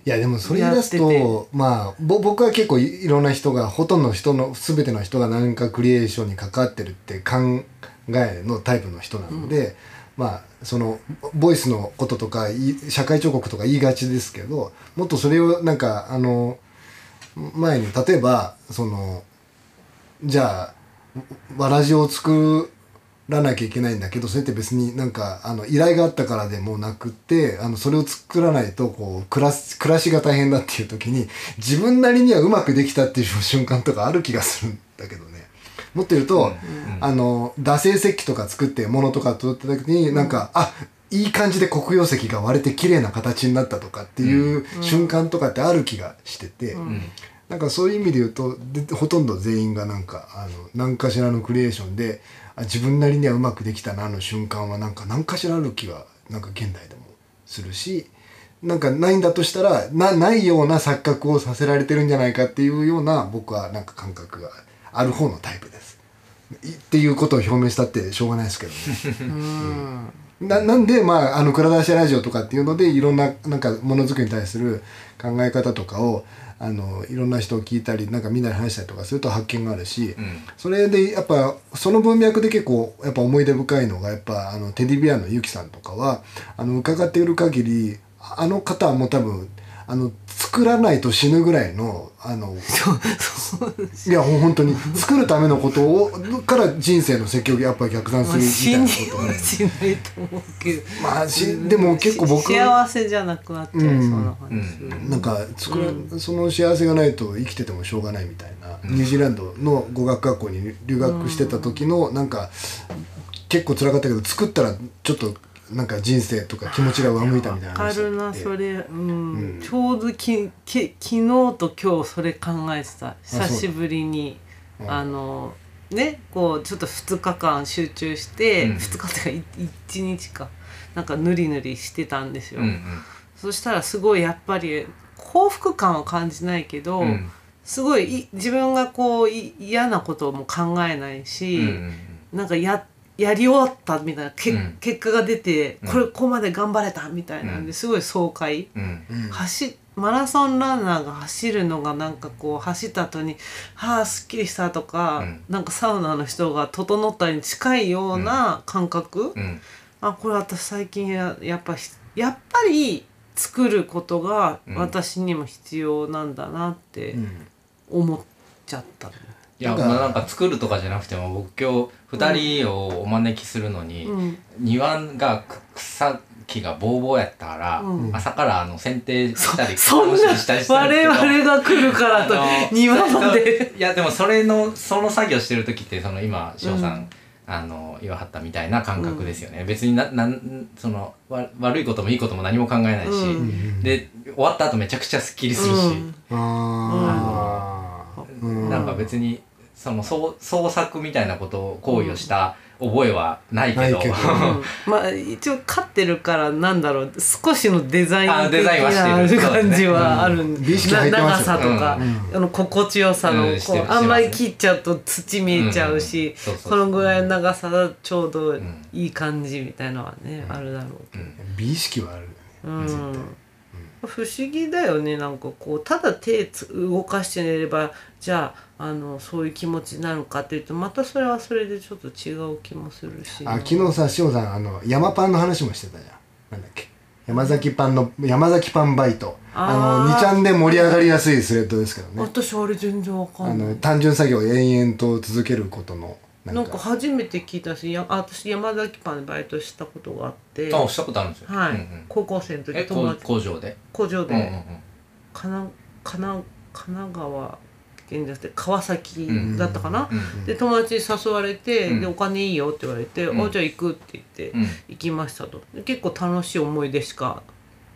いやでもそれ出すとまあぼ僕は結構いいろんな人がほとんどの人の全ての人が何かクリエーションに関わってるって考えのタイプの人なので、まあそのボイスのこととか社会彫刻とか言いがちですけどもっとそれをなんかあの前に例えばそのじゃあわらじを作らなきゃいけないんだけどそれって別になんかあの依頼があったからでもなくってあのそれを作らないとこう暮らす暮らしが大変だっていう時に自分なりにはうまくできたっていう瞬間とかある気がするんだけどね。もっと言うと、あの惰性石器とか作って物とか取った時になんか、あいい感じで黒曜石が割れて綺麗な形になったとかっていう瞬間とかってある気がしてて、なんかそういう意味で言うとでほとんど全員がなんかあの何かしらのクリエーションであ自分なりにはうまくできたなの瞬間はなんか何かしらある気がなんか現代でもするしなんかないんだとしたらなないような錯覚をさせられてるんじゃないかっていうような僕はなんか感覚がある方のタイプです。いっていうことを表明したってしょうがないですけどね。ななんで、まあ、あの蔵出しラジオとかっていうのでいろんななんかものづくりに対する考え方とかをあのいろんな人を聞いたりなんかみんなで話したりとかすると発見があるし、それでやっぱその文脈で結構やっぱ思い出深いのがやっぱあのテディベアのゆきさんとかはあの伺っている限りあの方はもう多分あの作らないと死ぬぐらいのあのいやほん本当に作るためのことをから人生の積極やっぱり逆算すまあるみたいなことはしないと思うけど。まあしでも結構僕幸せじゃなくなっちゃいそうな感じする、なんか作ら、その幸せがないと生きててもしょうがないみたいな、ニュージーランドの語学学校に留学してた時のなんか結構辛かったけど作ったらちょっとなんか人生とか気持ちが上向いたみたいな話るなそれ、うん。うん。ちょうどきき昨日と今日それ考えてた。久しぶりにうん。あのねこうちょっと2日間集中して、うん。2日っていうか1日か。なんかぬりぬりしてたんですよ、うんそしたらすごいやっぱり幸福感は感じないけど、うん。うんすごいい自分がこうい嫌なことも考えないし、うんなんかややり終わったみたいなけ、うん。結果が出てうん。これここまで頑張れたみたいなんで、うん。すごい爽快、うん。うん。走マラソンランナーが走るのがなんかこう走った後に「はあすっきりした」とか、うん。なんかサウナの人が整ったに近いような感覚、うん。あこれ私最近ややっぱひやっぱり作ることがうん。私にも必要なんだなってうん。思っちゃった。いやなんか。まあなんか作るとかじゃなくても僕今日2人をお招きするのに、うん。庭がく草木がボーボーやったから、うん。朝からあの剪定したりそんな直したりしたんですけど我々が来るからとあの庭まで。いやでもそれのその作業してる時ってその今翔さん、うん。あの言わはったみたいな感覚ですよね、別にななんそのわ悪いこともいいことも何も考えないし、うん。で終わった後めちゃくちゃすっきりするし、うん。なんか別にその創創作みたいなことを行為をした覚えはないけど、ないけど。う んまあ一応飼ってるからなんだろう。少しのデザインあ的デザインはしてな感じはあるん美意識入ってます。よな長さとか、うん。あの心地よさの、あんまり切っちゃうと土見えちゃうし、うん。そうそうそう。このぐらいの長さがちょうどんいい感じみたいのはね、あるだろうけど、美意識はあるよね。うん。絶対。不思議だよねなんかこうただ手つ動かして寝ればじゃああのそういう気持ちになるのかっていうとまたそれはそれでちょっと違う気もするし。あ昨日さ塩さんあの山パンの話もしてたじゃん。なんだっけ。山崎パンの山崎パンバイト。あの2ちゃんで盛り上がりやすいスレッドですけどね。私あれ全然わかあんない。の単純作業を延々と続けることのななんんかか初めて聞いたしやあ私山崎パンでバイトしたことがあって。あしたことあるんですよ、はい、うんうん高校生の時友達。工場で、工場で、うんうんうん。かな神奈神奈川県じゃなくて川崎だったかな、うん。で友達に誘われて、うん。でお金いいよって言われて、うん。あじゃあ行くって言って、うん。行きましたと。で結構楽しい思い出しか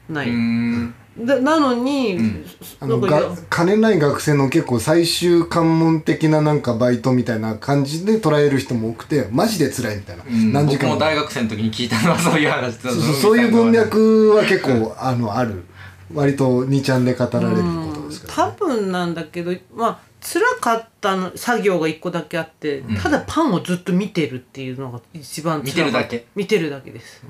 ない、うん。だなのに、ん。あのなんかが金ない学生の結構最終関門的ななんかバイトみたいな感じで捉える人も多くてマジで辛いみたいな、うん。何時間僕も大学生の時に聞いたのはそういう話そうそうそういう文脈は結構あのある。割と2ちゃんで語られることですけど、多分なんだけどまあ辛かったの作業が一個だけあって、うん。ただパンをずっと見てるっていうのが一番見てるだけ。見てるだけです、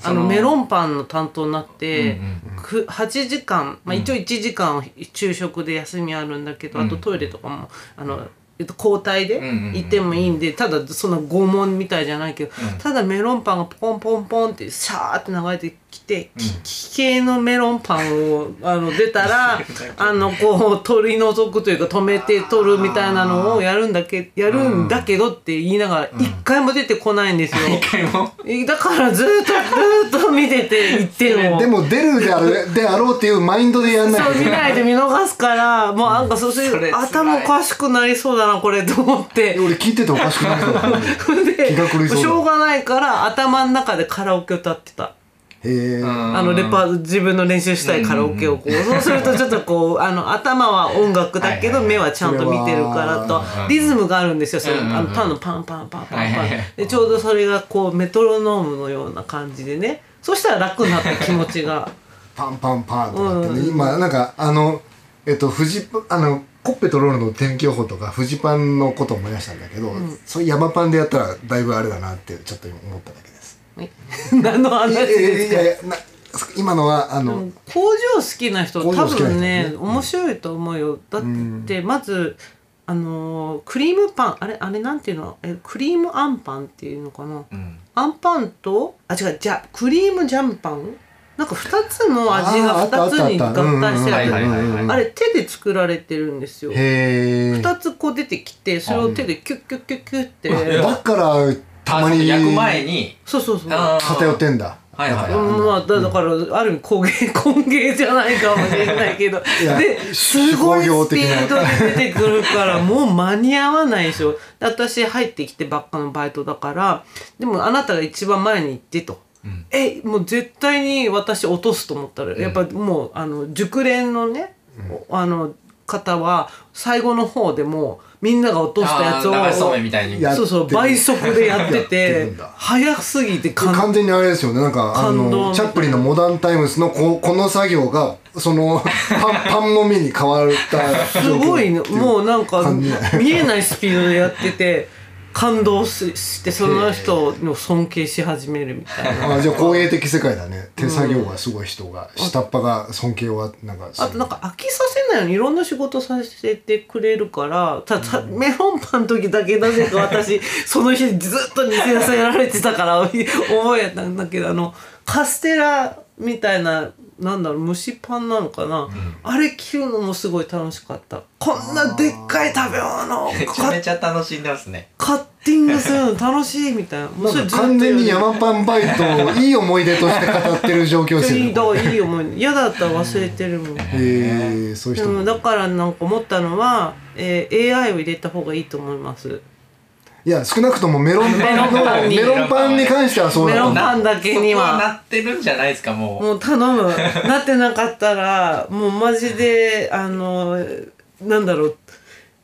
あそののメロンパンの担当になって、うんうんく8時間、まあ、一応1時間昼食で休みあるんだけど、うん。あとトイレとかもあの、えっと、交代でうんうんうん。行ってもいいんで、ただその拷問みたいじゃないけど、うん。ただメロンパンがポンポンポンってシャーって流れてきて、うん。き奇形のメロンパンをあの出たら あのこう取り除くというか止めて取るみたいなのをやるんだけやるんだけどって言いながら一回も出てこないんですよ。一回も？えだからずっとずっと見てて1点を。でも出るである であろうっていうマインドでやんない。そうと見ないで見逃すからもうなんかそうするそれ辛い。頭おかしくなりそうだなこれと思って。え俺聞いてておかしくなり そうだ。なでしょうがないから頭の中でカラオケ歌ってた。へえあのレパー自分の練習したいカラオケをこう、そうするとちょっとこうあの頭は音楽だけど目はちゃんと見てるからとリズムがあるんですよそのうんうんうん。あのパンのパンパンパンパン。パンでちょうどそれがこうメトロノームのような感じでね。そしたら楽になった気持ちが。パンパンパンとかってね、うん。今なんかあのえっとフジあのコッペとロールの天気予報とかフジパンのことを思い出したんだけど、そういう山パンでやったらだいぶあれだなってちょっと今思っただけ 何の話いやいですかやいやな今のはあの、工場好きな人多分ねね面白いと思うよ。だってまずあのークリームパンあれあれなんていうの？えクリームあんパンっていうのかな？うん。あんパンとあ違うじゃクリームジャムパン？なんか2つの味があーあった2つに合体してる。あれ手で作られてるんですよ。へえ2つこう出てきてそれを手でキュッキュッキュッキュッってだからたまに。あ焼く前に。そうそうそう。偏ってんだ。はいはい。うんまあだだからある意味工芸 工芸じゃないかもしれないけどですごいスピードで出てくるからもう間に合わないでしょ。で私入ってきてばっかのバイトだからでもあなたが一番前に行ってと。うん。えもう絶対に私落とすと思ったら、やっぱもうあの熟練のね、あの方は最後の方でもうみんなが落としたやつをあー流しそうめんみたいに。やそうそう倍速でやってやっててるんだ。早すぎて感完全にあれですよね。なんかあのチャップリンの「モダンタイムスのここの作業がその パンパンの目に変わったすごいのもうなんか感じ。見えないスピードでやってて感動ししてその人の尊敬し始めるみたいな。あじゃあ工芸的世界だね。手作業がすごい人が、下っ端が尊敬はなんかあとなんか飽きさせないようにいろんな仕事させてくれるからたたメロンパンの時だけなぜか私 その日ずっと似せさせられてたから 覚えたんだけどあのカステラみたいななんだろう蒸しパンなのかな、あれ切るのもすごい楽しかった。こんなでっかい食べ物をめちゃめちゃ楽しんでますね。カッティングするの楽しいみたいな。もなんかう完全に山パンバイトをいい思い出として語ってる状況ですよ いいねだいい思い嫌だったら忘れてるもん。へえそういうで人だからなんか思ったのは、えー AI を入れた方がいいと思いますいや少なくともメロン パンの メロンパンに関してはそうだメロンパンだけには。なってるんじゃないですかもう。もう頼む。なってなかったらもうマジであのなんだろう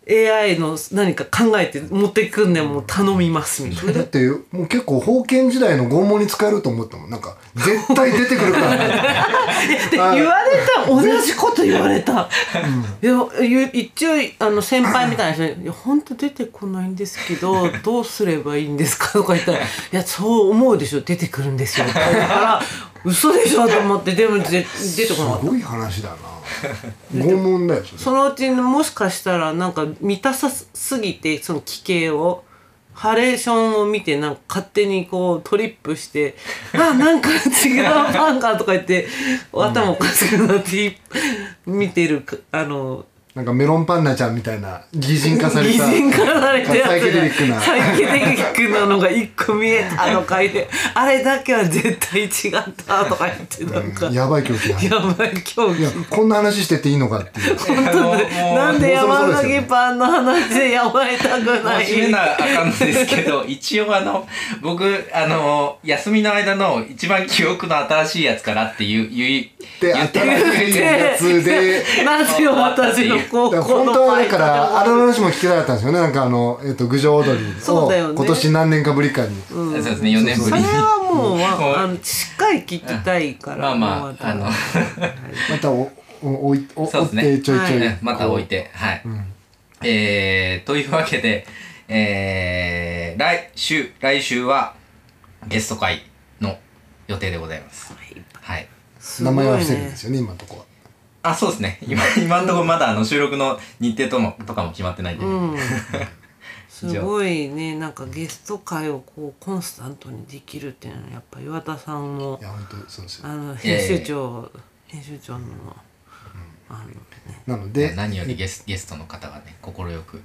AI の何か考えて持っていくんでもう頼みますみたいな。それだってもう結構封建時代の拷問に使えると思ったもんなんか絶対出てくるから。言われた同じこと言われた、いやゆ一応あの先輩みたいな人に「いや本当出てこないんですけど どうすればいいんですか?」とか言ったら「いやそう思うでしょ出てくるんですよ」って言うから「嘘でしょ?」と思ってでもぜ出てこなかったすごい話だな拷問だよそのうちもしかしたらなんか満たさすぎてその奇形をハレーションを見てなんか勝手にこうトリップして「あなんか違うパンか」とか言って頭おかしくなって見てるかあのなんかメロンパンナちゃんみたいな擬人化され擬た人化されたやつがサイケデリックな。サイケデリックなのが一個見えたとか言ってあれだけは絶対違ったとか言ってなんか、やばい狂気だやばい競技いやこんな話してていいのかっていう。あのもうなんで山崎パンの話でやばいたくない。真面目なあかんのですけど 一応あの僕あの休みの間の一番記憶の新しいやつからっていう言いで言って新しいやつで なぜ私の本当はだからあの話も聞きたかったんですよ。ねなんかあの、えっと郡上踊りをそうだよね。今年何年かぶりかに、そうですね4年ぶり。にそれはもうもうああのしっかり聞きたいからまあまああの。またおお置いおそうですね。追ってちょいちょい、はい。また置いて。はい、えー、というわけで、えー、来週、来週はゲスト会の予定でございます。はい。すごい。名前は伏せるんでねすよね今のとこはあ、そうですね。今、今のところまだあの収録の日程とも、とかも決まってないんで。うん。すごいね。なんかゲスト会をこうコンスタントにできるっていうのはやっぱ岩田さんのいや本当そうですよ。あの編集長、編集長のあのね。なので何よりゲスゲストの方がね、快く、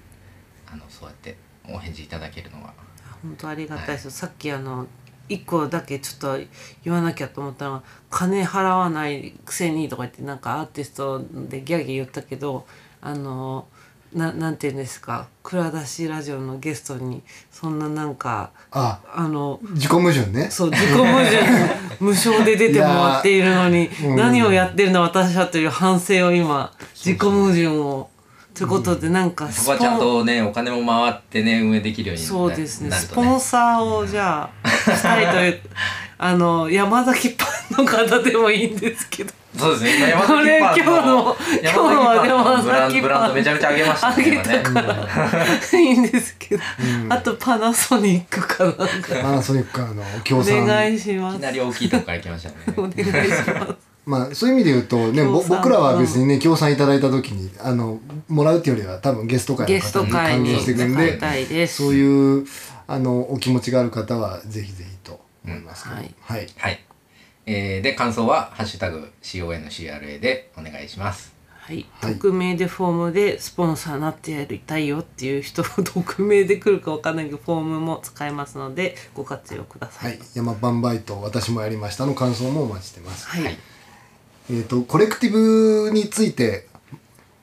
あの、そうやってお返事いただけるのは、本当ありがたいですよ、さっきあの一個だけちょっと言わなきゃと思ったのは「金払わないくせに」とか言ってなんかアーティストでギャギ言ったけどあのななんて言うんですか蔵出しラジオのゲストにそんななんかああの自己矛盾ね。そう自己矛盾無償で出てもらっているのに、うん。何をやってるんだ私はという反省を今自己矛盾をということでなんかそこはちゃんとね、お金も回ってね、運営できるようになそうですね。スポン。サーをじゃあ したいという あの山崎パンの方でもいいんですけど。そうですね。今山これ崎パンの今日の今日は山崎パン。ブランドめちゃめちゃ上げましたあね。げ今ねたからいいんですけど、あとパナソニックかなんかパナソニックからの協お賛願いします。いきなり大きいとこから来ましたね。お願いします。まあそういう意味で言うとねぼ協賛。僕らは別にね協賛いただいた時にあのもらうっていうよりは多分ゲスト会ゲストの方に還会に元してくれるんで。そういうあのお気持ちがある方はぜひぜひと思いますけど、うんはいはいはい。えー、で、感想は、ハッシュタグ CONCRA でお願いします。はい、はい匿名でフォームでスポンサーになってやりたいよっていう人匿名で来るかわかんないけどフォームも使えますのでご活用くださ。はいい山パンバイト私もやりましたの感想もお待ちしてます、はい、はいえっ、とコレクティブについて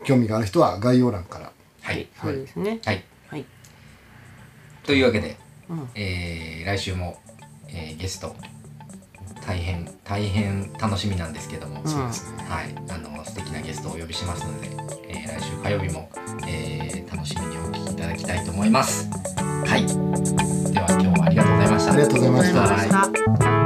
興味がある人は概要欄からはい。そうですね。はい。はい、というわけで、うんえー来週も、えーゲスト、大変、大変楽しみなんですけども、んそうですはい。あの、素敵なゲストをお呼びしますので、えー来週火曜日も、えー楽しみにお聞きいただきたいと思います。はい。では、今日はありがとうございました。ありがとうございましたありがとうございました。